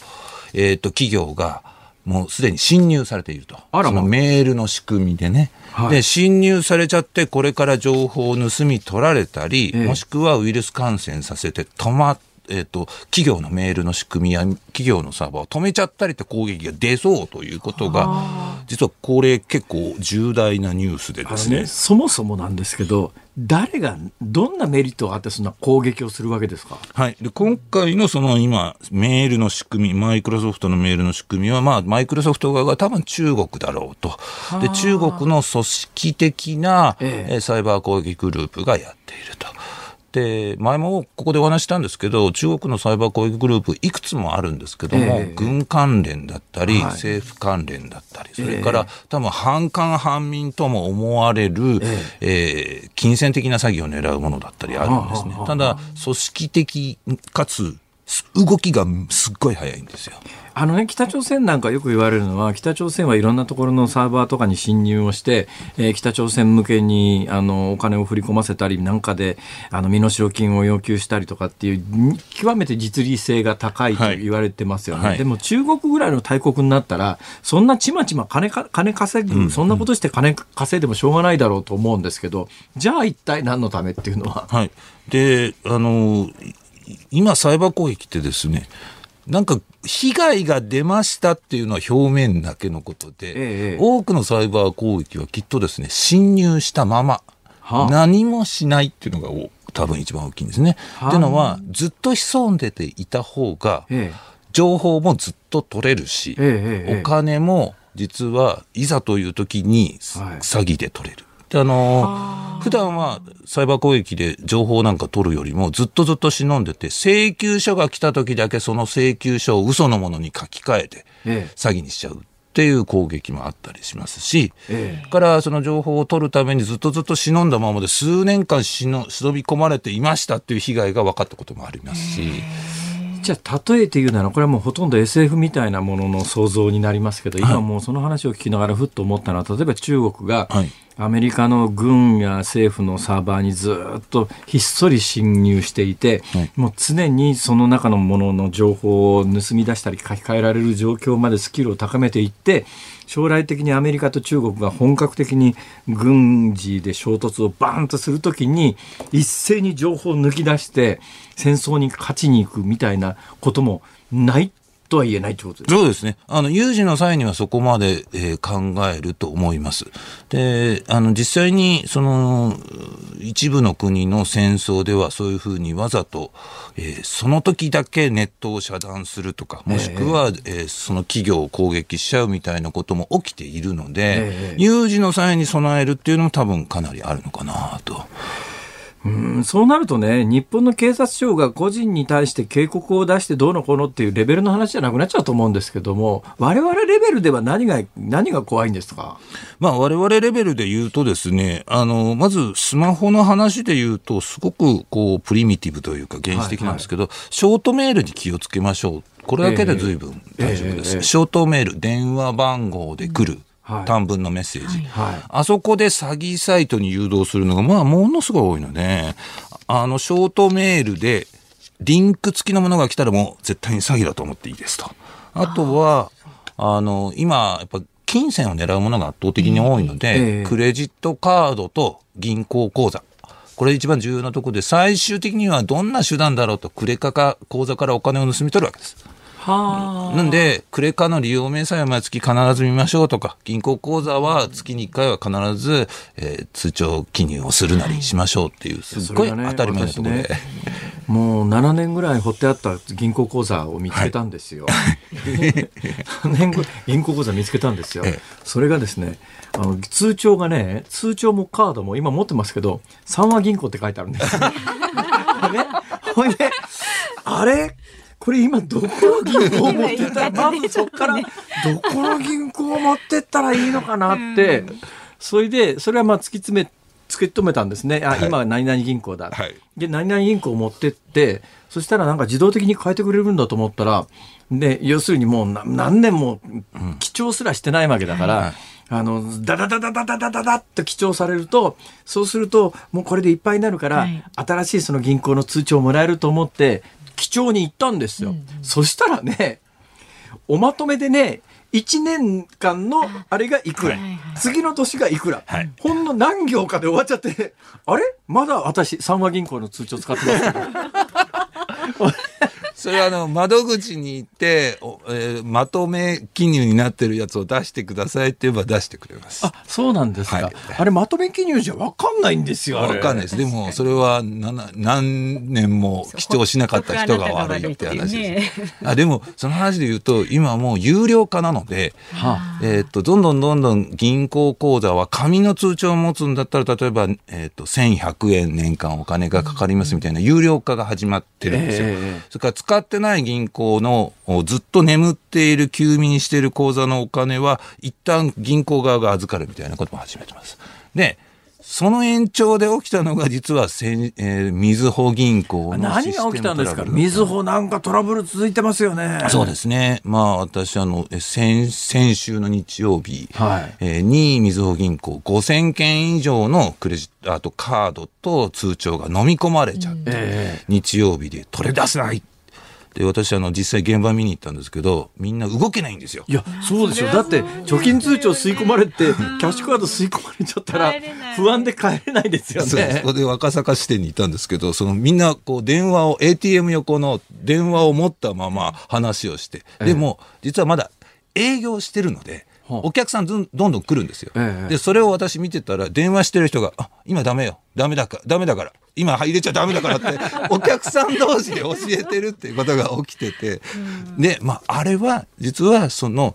えっ、と、企業が、もうすでに侵入されていると。そのメールの仕組みでね。はい、で、侵入されちゃって、これから情報を盗み取られたり、ええ、もしくはウイルス感染させて止まっえーと、企業のメールの仕組みや企業のサーバーを止めちゃったりって攻撃が出そうということが実はこれ結構重大なニュースでですね、ね、そもそもなんですけど誰がどんなメリットがあってそんな攻撃をするわけですか、はい、で今回のその今メールの仕組みマイクロソフトのメールの仕組みは、まあ、マイクロソフト側が多分中国だろうと。で中国の組織的な、ええ、サイバー攻撃グループがやっていると。で前もここでお話したんですけど中国のサイバー攻撃グループいくつもあるんですけども、えー、軍関連だったり、はい、政府関連だったりそれから、えー、多分反韓反民とも思われる、えー、えー、金銭的な詐欺を狙うものだったりあるんですね。ただ組織的かつ動きがすっごい早いんですよ。あのね、北朝鮮なんかよく言われるのは、北朝鮮はいろんなところのサーバーとかに侵入をして、えー、北朝鮮向けにあのお金を振り込ませたりなんかであの身代金を要求したりとかっていう極めて実利性が高いと言われてますよね、はいはい、でも中国ぐらいの大国になったらそんなちまちま金か金稼ぐ、うん、そんなことして金稼いでもしょうがないだろうと思うんですけどじゃあ一体何のためっていうのは？はい、であの今サイバー攻撃ってですねなんか被害が出ましたっていうのは表面だけのことで、ええ、多くのサイバー攻撃はきっとですね侵入したまま、はあ、何もしないっていうのが多分一番大きいんですね。はあ、っていうのはずっと潜んでていた方が、え、情報もずっと取れるし、お金も実はいざという時に詐欺で取れる。であの普段はサイバー攻撃で情報なんか取るよりもずっとずっと忍んでて請求書が来た時だけその請求書を嘘のものに書き換えて詐欺にしちゃう。っていう攻撃もあったりしますし、ええ、からその情報を取るためにずっとずっと忍んだままで数年間忍び込まれていましたっていう被害が分かったこともありますし。じゃあ例えて言うならこれはもうほとんど SF みたいなものの想像になりますけど、今もうその話を聞きながらふっと思ったのは例えば中国が、アメリカの軍や政府のサーバーにずっとひっそり侵入していて、はい、もう常にその中のものの情報を盗み出したり書き換えられる状況までスキルを高めていって将来的にアメリカと中国が本格的に軍事で衝突をバーンとするときに一斉に情報を抜き出して戦争に勝ちに行くみたいなこともないとは言えないということですそうですね。あの、有事の際にはそこまで、えー、考えると思います。で、あの、実際に、その、一部の国の戦争ではそういうふうにわざと、えー、その時だけネットを遮断するとか、もしくは、えー、えー、その企業を攻撃しちゃうみたいなことも起きているので、有事の際に備えるっていうのも多分かなりあるのかなと。うんそうなるとね、日本の警察庁が個人に対して警告を出してどうのこうのっていうレベルの話じゃなくなっちゃうと思うんですけども、我々レベルでは何が、何が怖いんですか？まあ我々レベルで言うとですね、あの、まずスマホの話で言うと、すごくこう、プリミティブというか原始的なんですけど、はいはい、ショートメールに気をつけましょう。これだけで随分大丈夫です。えーえー、ショートメール、電話番号で来る。短文のメッセージ、はい、あそこで詐欺サイトに誘導するのが、まあ、ものすごい多いので、あの、ショートメールで、リンク付きのものが来たらもう絶対に詐欺だと思っていいですと。あとは、あの、今、やっぱ、金銭を狙うものが圧倒的に多いので、えー、クレジットカードと銀行口座。これ一番重要なところで、最終的にはどんな手段だろうと、クレカか口座からお金を盗み取るわけです。なんで、クレカの利用明細は毎月必ず見ましょうとか、銀行口座は月に1回は必ず、えー、通帳記入をするなりしましょうっていう、すっごい当たり前のところで。ね、もう7年ぐらい掘ってあった銀行口座を見つけたんですよ。はい、年銀行口座見つけたんですよ。それがですね、あの通帳がね、通帳もカードも今持ってますけど、三和銀行って書いてあるんです。ね、ほいで、あれこれ今どこの銀行持って ったら、まずそこからどこの銀行を持ってったらいいのかなって、それで、それはまあ突き詰め、突き止めたんですね。あ、今は何々銀行だ。はい、で、何々銀行を持ってって、そしたらなんか自動的に変えてくれるんだと思ったら、で、要するにもう何年も記帳すらしてないわけだから、あの、ダダダダダダダダダって記帳されると、そうすると、もうこれでいっぱいになるから、はい、新しいその銀行の通帳をもらえると思って、記帳に行ったんですよ。うんうん、そしたらね、おまとめでね、1年間のあれがいくら、次の年がいくら、はい、ほんの何行かで終わっちゃって、あれ？まだ私、三和銀行の通帳使ってますけど。それはあの窓口に行って、えー、まとめ記入になってるやつを出してくださいって言えば出してくれます。あそうなんですか、はい、あれまとめ記入じゃ分かんないんですよ。分かんないです。でもそれは何年も記帳しなかった人が悪いって話です。あでもその話で言うと今もう有料化なので、はあ、えー、っとどんどんどんどん銀行口座は紙の通帳を持つんだったら例えば、えー、っと1100円年間お金がかかりますみたいな有料化が始まってるんですよ。えー、それから使ってない銀行のずっと眠っている休眠している口座のお金は一旦銀行側が預かるみたいなことも始めてます。で、その延長で起きたのが実はせん、えー、みずほ銀行の何が起きたんですか？みずほなんかトラブル続いてますよね。そうですね。まあ私あの先先週の日曜日、はい、えー、にみずほ銀行5000件以上のクレジットあとカードと通帳が飲み込まれちゃって、うん、日曜日で取れ出せないで私あの実際現場見に行ったんですけどみんな動けないんですよ。いやそうですよ。だって貯金通帳吸い込まれてキャッシュカード吸い込まれちゃったら不安で帰れないですよね。そこで若坂支店にいたんですけどそのみんなこう電話を ATM 横の電話を持ったまま話をして。でも実はまだ営業してるのでお客さんどんどん来るんですよ、でそれを私見てたら電話してる人が「あ今ダメよ。ダメだかダメだから。今入れちゃダメだからって お客さん同士で教えてるっていうことが起きてて、で、まあ、あれは実はその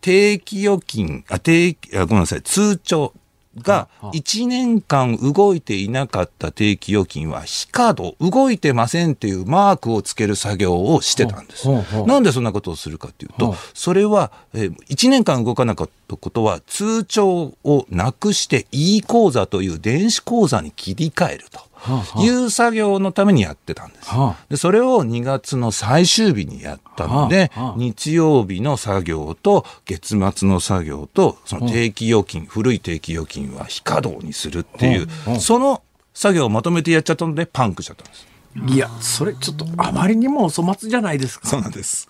定期預金あ定期あごめんなさい通帳が1年間動いていなかった定期預金は非稼働動いてませんっていうマークをつける作業をしてたんです。なんでそんなことをするかっていうとそれは1年間動かなかったことは通帳をなくして e 口座という電子口座に切り替えると。いう作業のためにやってたんです。でそれを2月の最終日にやったので、日曜日の作業と月末の作業とその定期預金、古い定期預金は非稼働にするっていう、その作業をまとめてやっちゃったのでパンクしちゃったんです。いや、それちょっとあまりにもお粗末じゃないですか。そうなんです。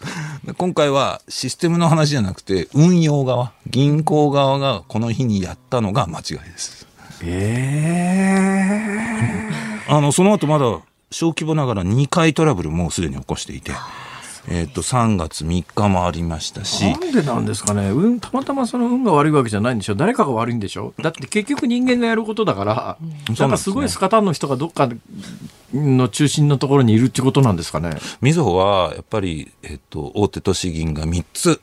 今回はシステムの話じゃなくて、運用側、銀行側がこの日にやったのが間違いです。ええー、あのその後まだ小規模ながら2回トラブルもうすでに起こしていて。えっ、と3月3日もありましたしなんでなんですかね、うん、たまたまその運が悪いわけじゃないんでしょ。誰かが悪いんでしょ。だって結局人間がやることだから、うん、なんかすごいスカタンの人がどっかの中心のところにいるってことなんですかね。みずほはやっぱり、えっ、と、大手都市銀が3つ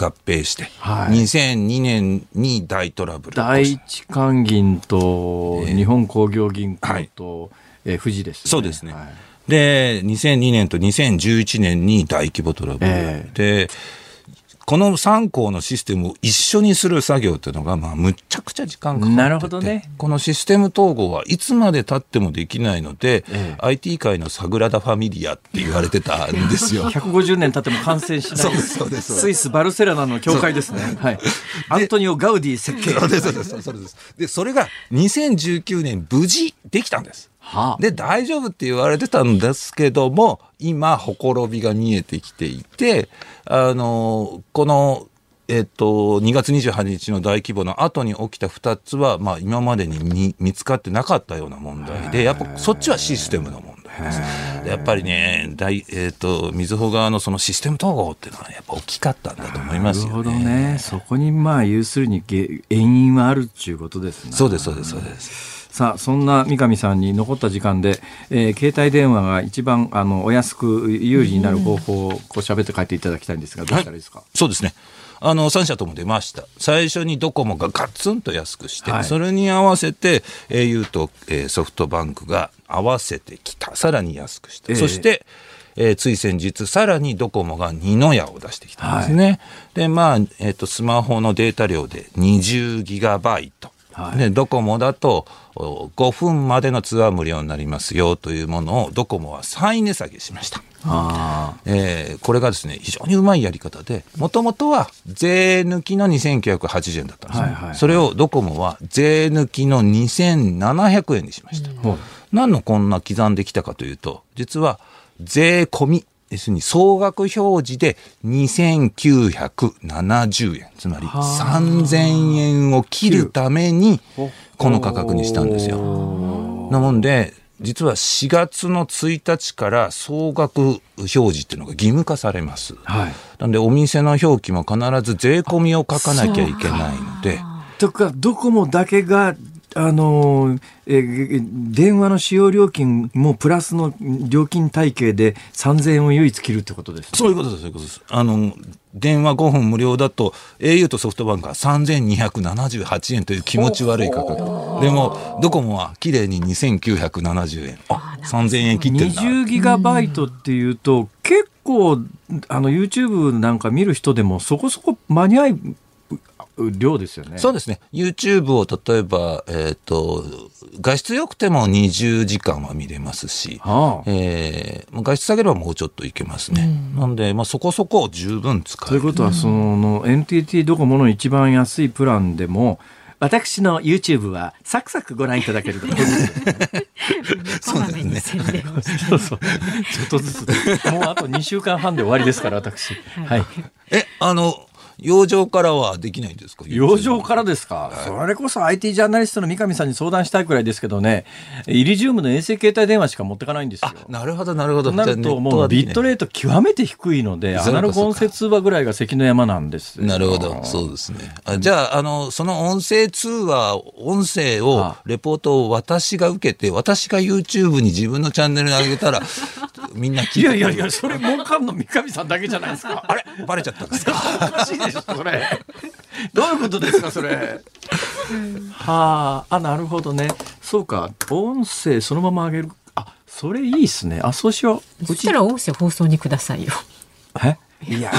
合併して、はい、2002年に大トラブル。第一関銀と日本工業銀行と、えー、富士です、ね、そうですね、はい、で2002年と2011年に大規模トラブル、えー、でこの3校のシステムを一緒にする作業っていうのが、まあ、むちゃくちゃ時間かかっててなるほど、ね、このシステム統合はいつまでたってもできないので、ええ、IT 界のサグラダ・ファミリアって言われてたんですよ。150年経っても完成しないそうですそうですスイス・バルセロナの教会ですね。はい、アントニオ・ガウディ設計。そうですそうですそうですでそれが2019年無事できたんです。はあ、で大丈夫って言われてたんですけども今ほころびが見えてきていてあのこのえっと、2月28日の大規模の後に起きた2つは、まあ、今までに見つかってなかったような問題でやっぱそっちはシステムの問題ですやっぱりね大、えーと、みずほ側のそのシステム統合っていうのはやっぱ大きかったんだと思いますよね。なるほどねそこにまあ要するに原因はあるっていうことですね。そうですそうですそうです。さあそんな三上さんに残った時間で、えー、携帯電話が一番あのお安く有利になる方法をこう喋って書いていただきたいんですがどうしたらいいですか、はい、そうですね。あの3社とも出ました。最初にドコモがガツンと安くして、はい、それに合わせて au と、えー、ソフトバンクが合わせてきた。さらに安くした、えー、そしてえー、つい先日さらにドコモが二の矢を出してきたんですね。はい、でまあ、えーと、スマホのデータ量で20ギガバイト。はい、でドコモだと5分までのツアー無料になりますよというものをドコモは再値下げしました。あえー、これがですね非常にうまいやり方でもともとは税抜きの2980円だったんですね、はいはい、それをドコモは税抜きの2700円にしました、うん、何のこんな刻んできたかというと実は税込み要するに総額表示で2970円つまり3000円を切るためにこの価格にしたんですよ。なもんで実は4月の1日から総額表示っていうのが義務化されます。はい、なんでお店の表記も必ず税込みを書かなきゃいけないので。とかドコモだけがあのえ電話の使用料金もプラスの料金体系で3000円を唯一切るってことです、ね、そういうことです、そういうことです。あの電話5分無料だと au とソフトバンクは3278円という気持ち悪い価格。でもドコモは綺麗に2970円。あ3000円切ってるな20ギガバイトっていうと結構あの YouTube なんか見る人でもそこそこ間に合い量ですよね。そうですね。YouTube を例えば、えっ、ー、と、画質良くても20時間は見れますし、はあ、えー、画質下げればもうちょっといけますね。うん、なんで、まあ、そこそこ十分使える。ということは、その、NTT ドコモの一番安いプランでも、私の YouTube はサクサクご覧いただける そうですね。そうそう。ちょっとずつ。もうあと2週間半で終わりですから、私。はい。え、あの、養生からはできないんですか？養生からですか、はい、それこそ IT ジャーナリストの三上さんに相談したいくらいですけどね、イリジウムの衛星携帯電話しか持ってかないんですよ。なるほど、なるほど。なると、もうビットレート極めて低いので、アナログ音声通話ぐらいが関の山なんですなるほど、そうですね。あじゃあ、あの、その音声通話、音声を、レポートを私が受けて、私が YouTube に自分のチャンネルに上げたら、みんな聞いていやいやいや、それ儲かんの三上さんだけじゃないですか。あれ？バレちゃったんですか？おかしいでそれ。どういうことですかそれ。はあ、あなるほどね。そうか、音声そのまま上げる。あ、それいいっすね。あ、そうしよう。そしたら音声放送にくださいよ。え？いや、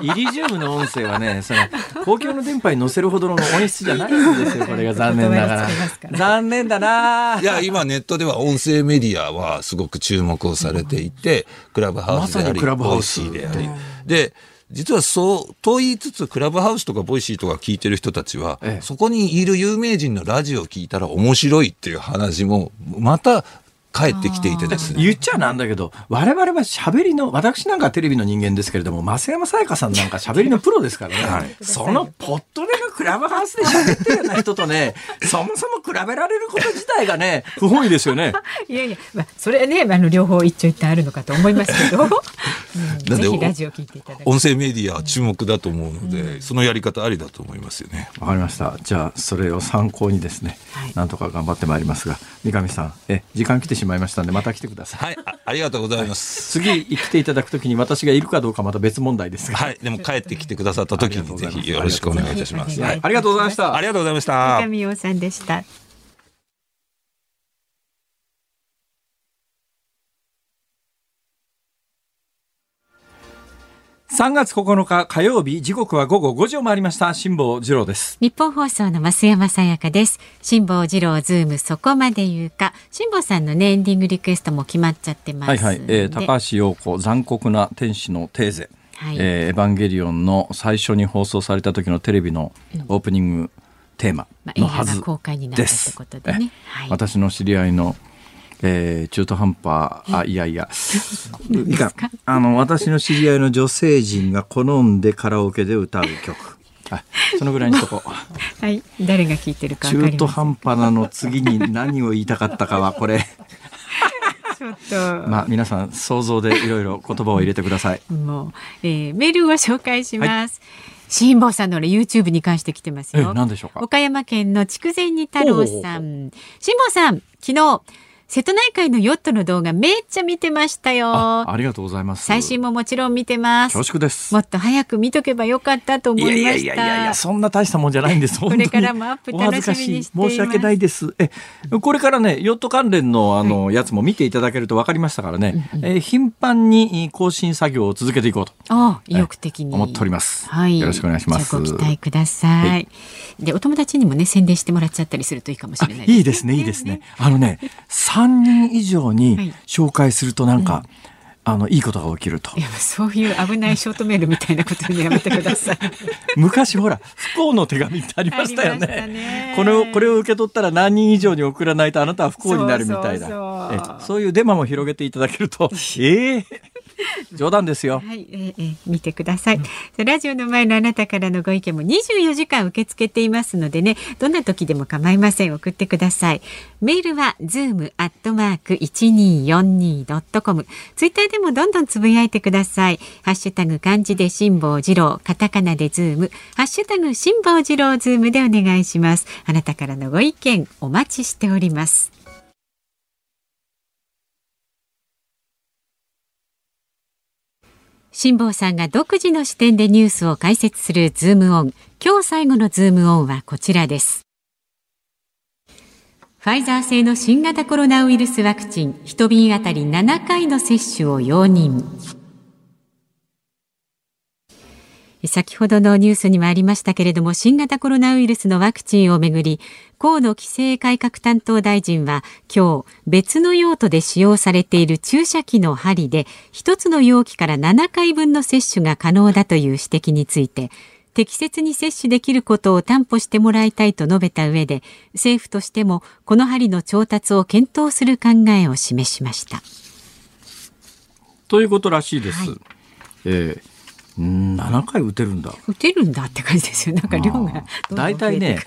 イリジウムの音声はね、その公共の電波に乗せるほどの音質じゃないんですよ。これが残念ながら。残念だな。いや、今ネットでは音声メディアはすごく注目をされていて、クラブハウスであり、ま、ボイシーであり、で。実はそうと言いつつクラブハウスとかボイシーとか聞いてる人たちは、ええ、そこにいる有名人のラジオを聞いたら面白いっていう話もまた返ってきていてですね。言っちゃなんだけど、我々は喋りの、私なんかテレビの人間ですけれども、増山さやかさんなんか喋りのプロですからね。はい、そのぽっと出のクラブハウスで喋ってるような人とね、そもそも比べられること自体がね、不本意ですよね。いやいや、まあ、それね、あの、両方一長一短あるのかと思いますけど、うん、ぜひラジオ聞いていただ音声メディア注目だと思うので、うん、そのやり方ありだと思いますよね。わかりました。じゃあ、それを参考にですね、はい、なんとか頑張ってまいりますが、三上さん、え、時間来てしまいましたんで、また来てください。はい、あありがとうございます。はい、次来ていただくときに私がいるかどうかまた別問題ですが。はい、でも帰ってきてくださった時にぜひよろしくお願いいたします。はい、ありがとうございました。ありがとうございました。三上洋さんでした。3月9日火曜日時刻は午後5時を回りました。辛坊治郎です。日本放送の増山さやかです。辛坊治郎ズームそこまで言うか。辛坊さんのねエンディングリクエストも決まっちゃってますはいはい、えー、高橋洋子残酷な天使のテーゼ、はい、えー、エヴァンゲリオンの最初に放送された時のテレビのオープニングテーマのはずです、まあ、公開になったってことでね、はい、私の知り合いのえー、中途半端、あ、いやいや、いかあの、私の知り合いの女性陣が好んでカラオケで歌う曲。あ、そのぐらいにしとこう。はい、誰が聞いてるか中途半端なの次に何を言いたかったかは、これ。ちょっと。まあ皆さん想像でいろいろ言葉を入れてください。もう、えー、メールを紹介します。はい辛坊さんの YouTube に関して来てますよ。何でしょうか？岡山県の筑前煮太郎さん。辛坊さん、昨日瀬戸内海のヨットの動画めっちゃ見てましたよ。ありがとうございます。最新ももちろん見てます。恐縮です。もっと早く見とけばよかったと思いました。いやいやいやいやそんな大したもんじゃないんです。これからもアップ楽しみに申し訳ないです。えこれからねヨット関連のあの、はい、やつも見ていただけると分かりましたからね、うんうん、え頻繁に更新作業を続けていこうと。あ意欲的に、思っております。はい。よろしくお願いします。ご期待ください、はい、でお友達にもね宣伝してもらっちゃったりするといいかもしれない、ね、いいですねいいですね。あのね 三人以上上に紹介するとなんか、はいうん、あのいいことが起きると。いやそういう危ないショートメールみたいなことやめてください。昔ほら不幸の手紙ってありましたよね。ねこれをこれを受け取ったら何人以上に送らないとあなたは不幸になるみたいな。そういうデマも広げていただけると、え えー 冗談ですよ。はい、えー、えー、見てください、うん、ラジオの前のあなたからのご意見も24時間受け付けていますのでね、どんな時でも構いません。送ってください。メールは zoom アットマーク一二四二ドットコム。ツイッターでもどんどんつぶやいてください。ハッシュタグ漢字で辛坊治郎、カタカナでズーム、ハッシュタグ辛坊治郎ズームでお願いします。あなたからのご意見お待ちしております。辛坊さんが独自の視点でニュースを解説するズームオン。今日最後のズームオンはこちらです。ファイザー製の新型コロナウイルスワクチン、1瓶あたり7回の接種を容認。先ほどのニュースにもありましたけれども新型コロナウイルスのワクチンをめぐり河野規制改革担当大臣は今日別の用途で使用されている注射器の針で一つの容器から7回分の接種が可能だという指摘について適切に接種できることを担保してもらいたいと述べた上で政府としてもこの針の調達を検討する考えを示しました。ということらしいです。はい、えー7回打てるんだ。打てるんだって感じですよ。なんか量が大体ね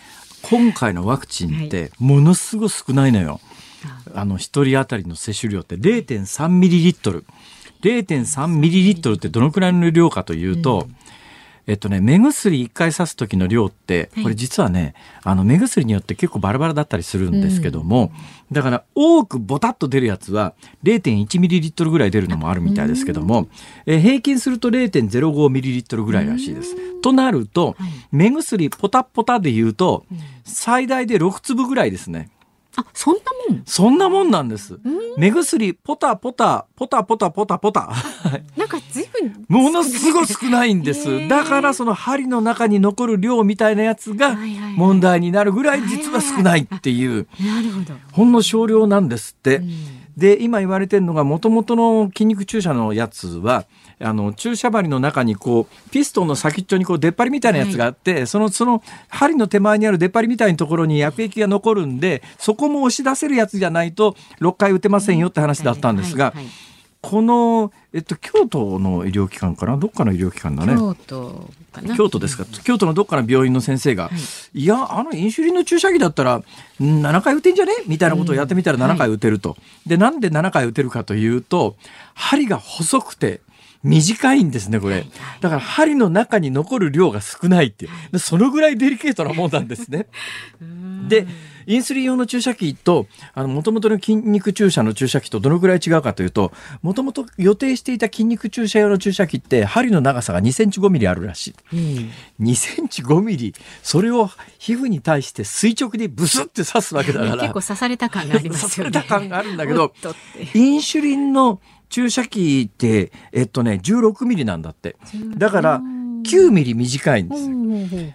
今回のワクチンってものすごく少ないのよ、はい、あの1人当たりの摂取量って0.3ミリリットル。0.3ミリリットルってどのくらいの量かというと、うんえっとね、目薬1回刺す時の量って、これ実はね、あの目薬によって結構バラバラだったりするんですけども、うん、だから多くボタッと出るやつは0.1ミリリットルぐらい出るのもあるみたいですけども、え平均すると0.05ミリリットルぐらいらしいです。となると、目薬ポタポタで言うと、最大で6粒ぐらいですね。あ、そんなもん？そんなもんなんです。目薬、ポタポタ、ポタポタポタポタ。なんか随分。ものすごい少ないんです。だからその針の中に残る量みたいなやつが問題になるぐらい実は少ないっていう。なるほど。ほんの少量なんですって。で、今言われてるのが、もともとの筋肉注射のやつは、あの注射針の中にこうピストンの先っちょにこう出っ張りみたいなやつがあって、はい、そのその針の手前にある出っ張りみたいなところに薬液が残るんでそこも押し出せるやつじゃないと6回打てませんよって話だったんですが。この、えっと、京都の医療機関かな？どっかの医療機関だね。京都京都ですか？京都のどっかの病院の先生が、はい、いや、あのインシュリンの注射器だったら、7回打てんじゃね？みたいなことをやってみたら7回打てると。うん。はい、で、なんで7回打てるかというと、針が細くて、短いんですね、これ。だから針の中に残る量が少ないっていう。そのぐらいデリケートなもんなんですね。で、インスリン用の注射器と、あの、もともとの筋肉注射の注射器とどのぐらい違うかというと、もともと予定していた筋肉注射用の注射器って、針の長さが2センチ5ミリあるらしい。うん、2センチ5ミリ、それを皮膚に対して垂直にブスって刺すわけだから。結構刺された感がありますよね。刺された感があるんだけど、インシュリンの注射器って、えっとね、16ミリなんだって。だから、9ミリ短いんですよ。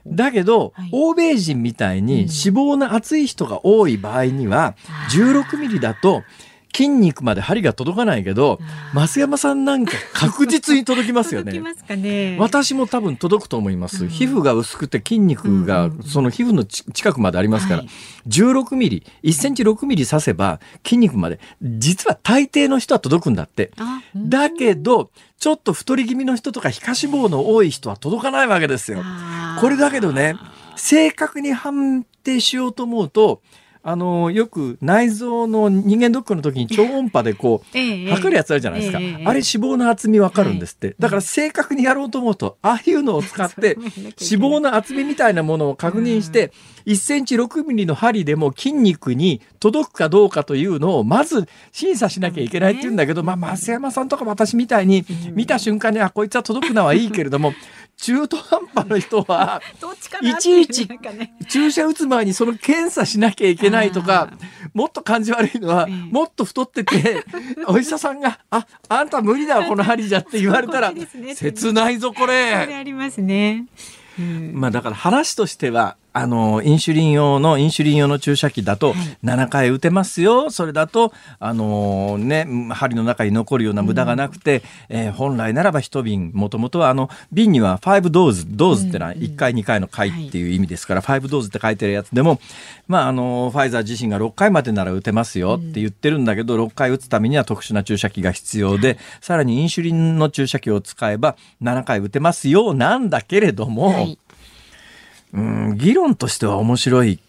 だけど、欧米人みたいに脂肪の厚い人が多い場合には、16ミリだと、筋肉まで針が届かないけど、増山さんなんか確実に届きますよね。ね私も多分届くと思います。うん、皮膚が薄くて筋肉がその皮膚の近くまでありますから、はい、16ミリ、1センチ6ミリ刺せば筋肉まで、実は大抵の人は届くんだって。だけど、ちょっと太り気味の人とか皮下脂肪の多い人は届かないわけですよ。これだけどね、正確に判定しようと思うと、あのよく内臓の人間ドックの時に超音波でこう、ええ、測るやつあるじゃないですか、え、あれ脂肪の厚みわかるんですって、はい、だから正確にやろうと思うとああいうのを使って 脂肪の厚みみたいなものを確認して、1センチ6ミリの針でも筋肉に届くかどうかというのをまず審査しなきゃいけないって言うんだけど、まあ増山さんとか私みたいに見た瞬間にあこいつは届くのはいいけれども中途半端な人は いちいち注射打つ前にその検査しなきゃいけないとかもっと感じ悪いのは、もっと太ってて お医者さんが「ああんた無理だわ この針じゃ」って言われたら、切ないぞこれ。ありますね。まあだから話としてはあの、インシュリン用の、インシュリン用の注射器だと、7回打てますよ。はい、それだと、あのね、針の中に残るような無駄がなくて、うん、えー、本来ならば一瓶、もともとはあの、瓶には5ドーズ、ドーズってのは1回2回の回っていう意味ですから、うん、5ドーズって書いてるやつでも、まあ、あの、ファイザー自身が6回までなら打てますよって言ってるんだけど、6回打つためには特殊な注射器が必要で、さらにインシュリンの注射器を使えば7回打てますよなんだけれども、はいうん、議論としては面白い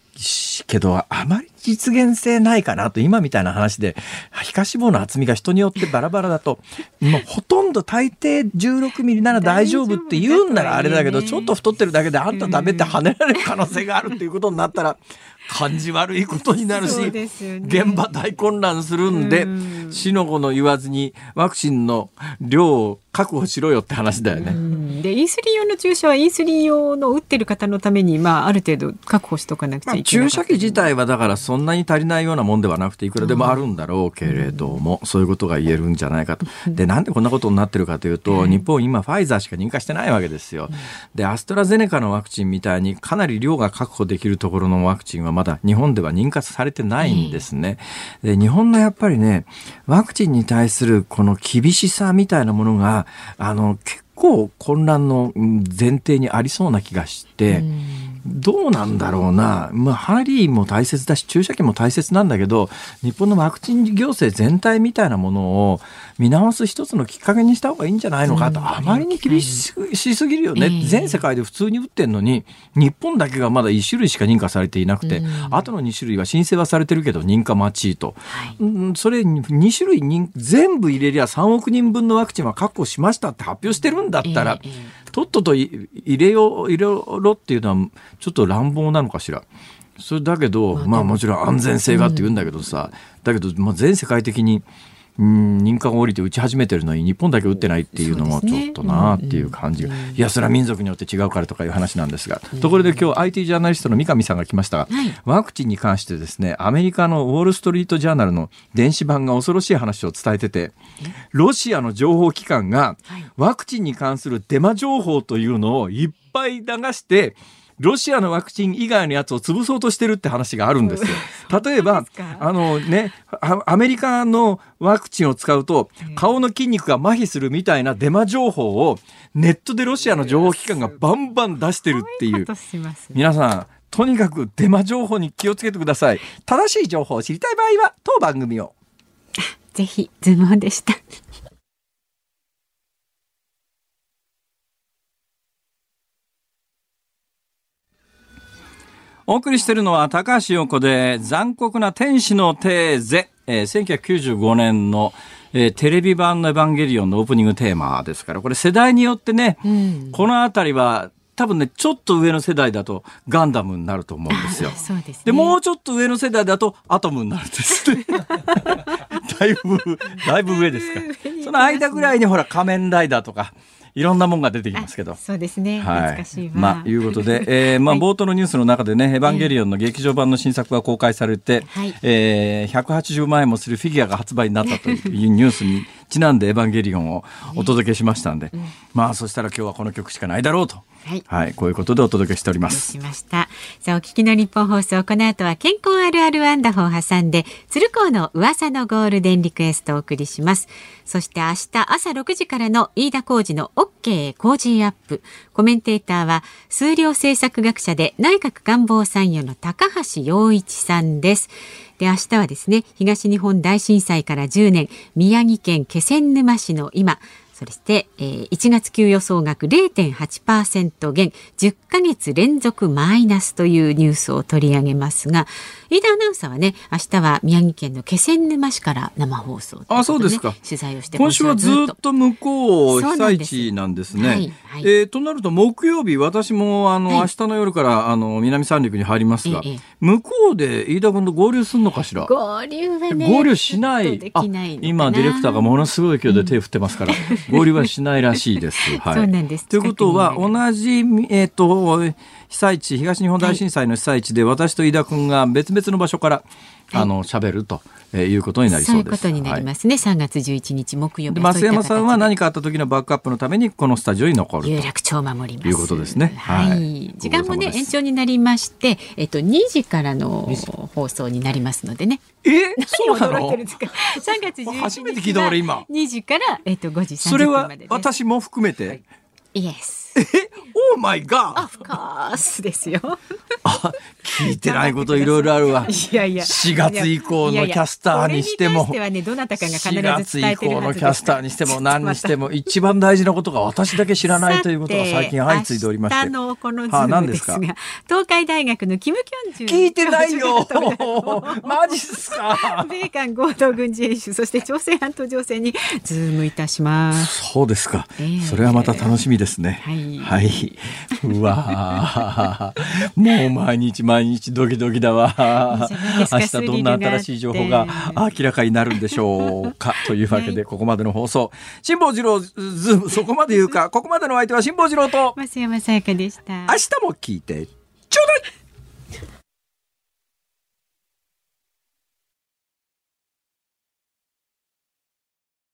けど、あまり実現性ないかなと、今みたいな話で、皮下脂肪の厚みが人によってバラバラだと、もうほとんど大抵16ミリなら大丈夫って言うんならあれだけど、ちょっと太ってるだけであんたダメって跳ねられる可能性があるっていうことになったら、感じ悪いことになるし、ね、現場大混乱するんで、死の子の言わずにワクチンの量を確保しろよって話だよね。でインスリン用の注射はインスリン用の打ってる方のために、まあ、ある程度確保しとかなくちゃいけない、まあ、注射器自体はだからそんなに足りないようなもんではなくていくらでもあるんだろうけれども、うん、そういうことが言えるんじゃないかと。でなんでこんなことになってるかというと、日本今ファイザーしか認可してないわけですよ。でアストラゼネカのワクチンみたいにかなり量が確保できるところのワクチンはまだ日本では認可されてないんですね。で日本のやっぱりねワクチンに対するこの厳しさみたいなものがあの結構混乱の前提にありそうな気がして、どうなんだろうな、まあ、ハリーも大切だし注射器も大切なんだけど日本のワクチン行政全体みたいなものを見直す一つのきっかけにした方がいいんじゃないのかと、あまりに厳しすぎるよね、全世界で普通に打ってんのに日本だけがまだ1種類しか認可されていなくて、あとの2種類は申請はされてるけど認可待ちと、はい、それ2種類全部入れりゃ3億人分のワクチンは確保しましたって発表してるんだったら、とっとと入れよう入れろっていうのはちょっと乱暴なのかしら。それだけど、まあもちろん安全性がって言うんだけどさ、だけど、まあ、全世界的にうん認可が下りて打ち始めてるのに日本だけ打ってないっていうのもちょっとなっていう感じが、いやそれは民族によって違うからとかいう話なんですが、ところで今日 IT ジャーナリストの三上さんが来ましたが、ワクチンに関してですねアメリカのウォール・ストリート・ジャーナルの電子版が恐ろしい話を伝えててロシアの情報機関がワクチンに関するデマ情報というのをいっぱい流してロシアのワクチン以外のやつを潰そうとしてるって話があるんですよ。例えば、あのね、アメリカのワクチンを使うと、顔の筋肉が麻痺するみたいなデマ情報をネットでロシアの情報機関がバンバン出してるっていう。皆さん、とにかくデマ情報に気をつけてください。正しい情報を知りたい場合は、当番組を。ぜひ、ズモンでした。お送りしているのは高橋洋子で残酷な天使のテーゼ、えー、1995年の、えー、テレビ版のエヴァンゲリオンのオープニングテーマですから、これ世代によってね、うん、この辺りは多分ね、ちょっと上の世代だとガンダムになると思うんですよ。そうです、ね、で、もうちょっと上の世代だとアトムになるんですね。だいぶ、だいぶ上ですか。その間ぐらいにほら仮面ライダーとか、いろんなもんが出てきますけど。そうですね。はい、懐かしいまあ、いうことで、えー、まあ、冒頭のニュースの中でね、エヴァンゲリオンの劇場版の新作が公開されて、はい、えー、180万円もするフィギュアが発売になったというニュースに ちなんでエヴァンゲリオンをお届けしましたんで、うん、まあ、そしたら今日はこの曲しかないだろうと。はい、はい、こういうことでお届けしております。しました。さあ、お聞きの日本放送、この後は健康あるあるワンダホを挟んで、鶴光の噂のゴールデンリクエストをお送りします。そして明日朝6時からの飯田浩二の OK 工事アップ。コメンテーターは数量政策学者で内閣官房参与の高橋洋一さんです。で明日はですね東日本大震災から10年宮城県気仙沼市の今そして、えー、1月給与総額0.8%減10ヶ月連続マイナスというニュースを取り上げますが飯田アナウンサーはね明日は宮城県の気仙沼市から生放送、ね、あそうですか。取材をして今週はずっと向こう被災地なんですね。はいはい、えー、となると木曜日私もあの、はい、明日の夜からあの南三陸に入りますが、ええ、向こうで飯田君と合流するのかしら？合流はね合流しない。今ディレクターがものすごい勢いで手振ってますから、うん、合流はしないらしいです。はい、そうなんです。ということは同じえっ、ー、と被災地東日本大震災の被災地で、私と飯田君が別々の場所からあの喋ると。えー、いうことになりそうです。そういうことになりますね。三、はい、月十一日木曜日。増山さんは何かあった時のバックアップのためにこのスタジオに残る有楽町守ります。いうことですね。はい。時間もね延長になりまして、えっと二時からの放送になりますのでね。え、そうなの？三月十一日初めて聞いた俺今。二時からえっと五時三十分まで、ね、それは私も含めて？イエス。え？オーマイガーオフコースですよ。あ、聞いてないこといろいろあるわ。いやいや。4月以降のキャスターにしても。いやいやはね、どなたかが必ず伝えてる4月以降のキャスターにしても何にしても一番大事なことが私だけ知らないということが最近相次いでおりまして。のこのズームですが、東海大学のキム・キョンジュ聞いてないよマジっすか？米韓合同軍事演習、そして朝鮮半島情勢にズームいたします。そうですか。えー、それはまた楽しみですね。はいはい。うわもう毎日毎日ドキドキだわ。明日どんな新しい情報が明らかになるんでしょうか？というわけで、ここまでの放送。辛坊治郎ズーム、そこまで言うか？ここまでの相手は辛坊治郎と。増山さやかでした。明日も聞いて、ちょうだい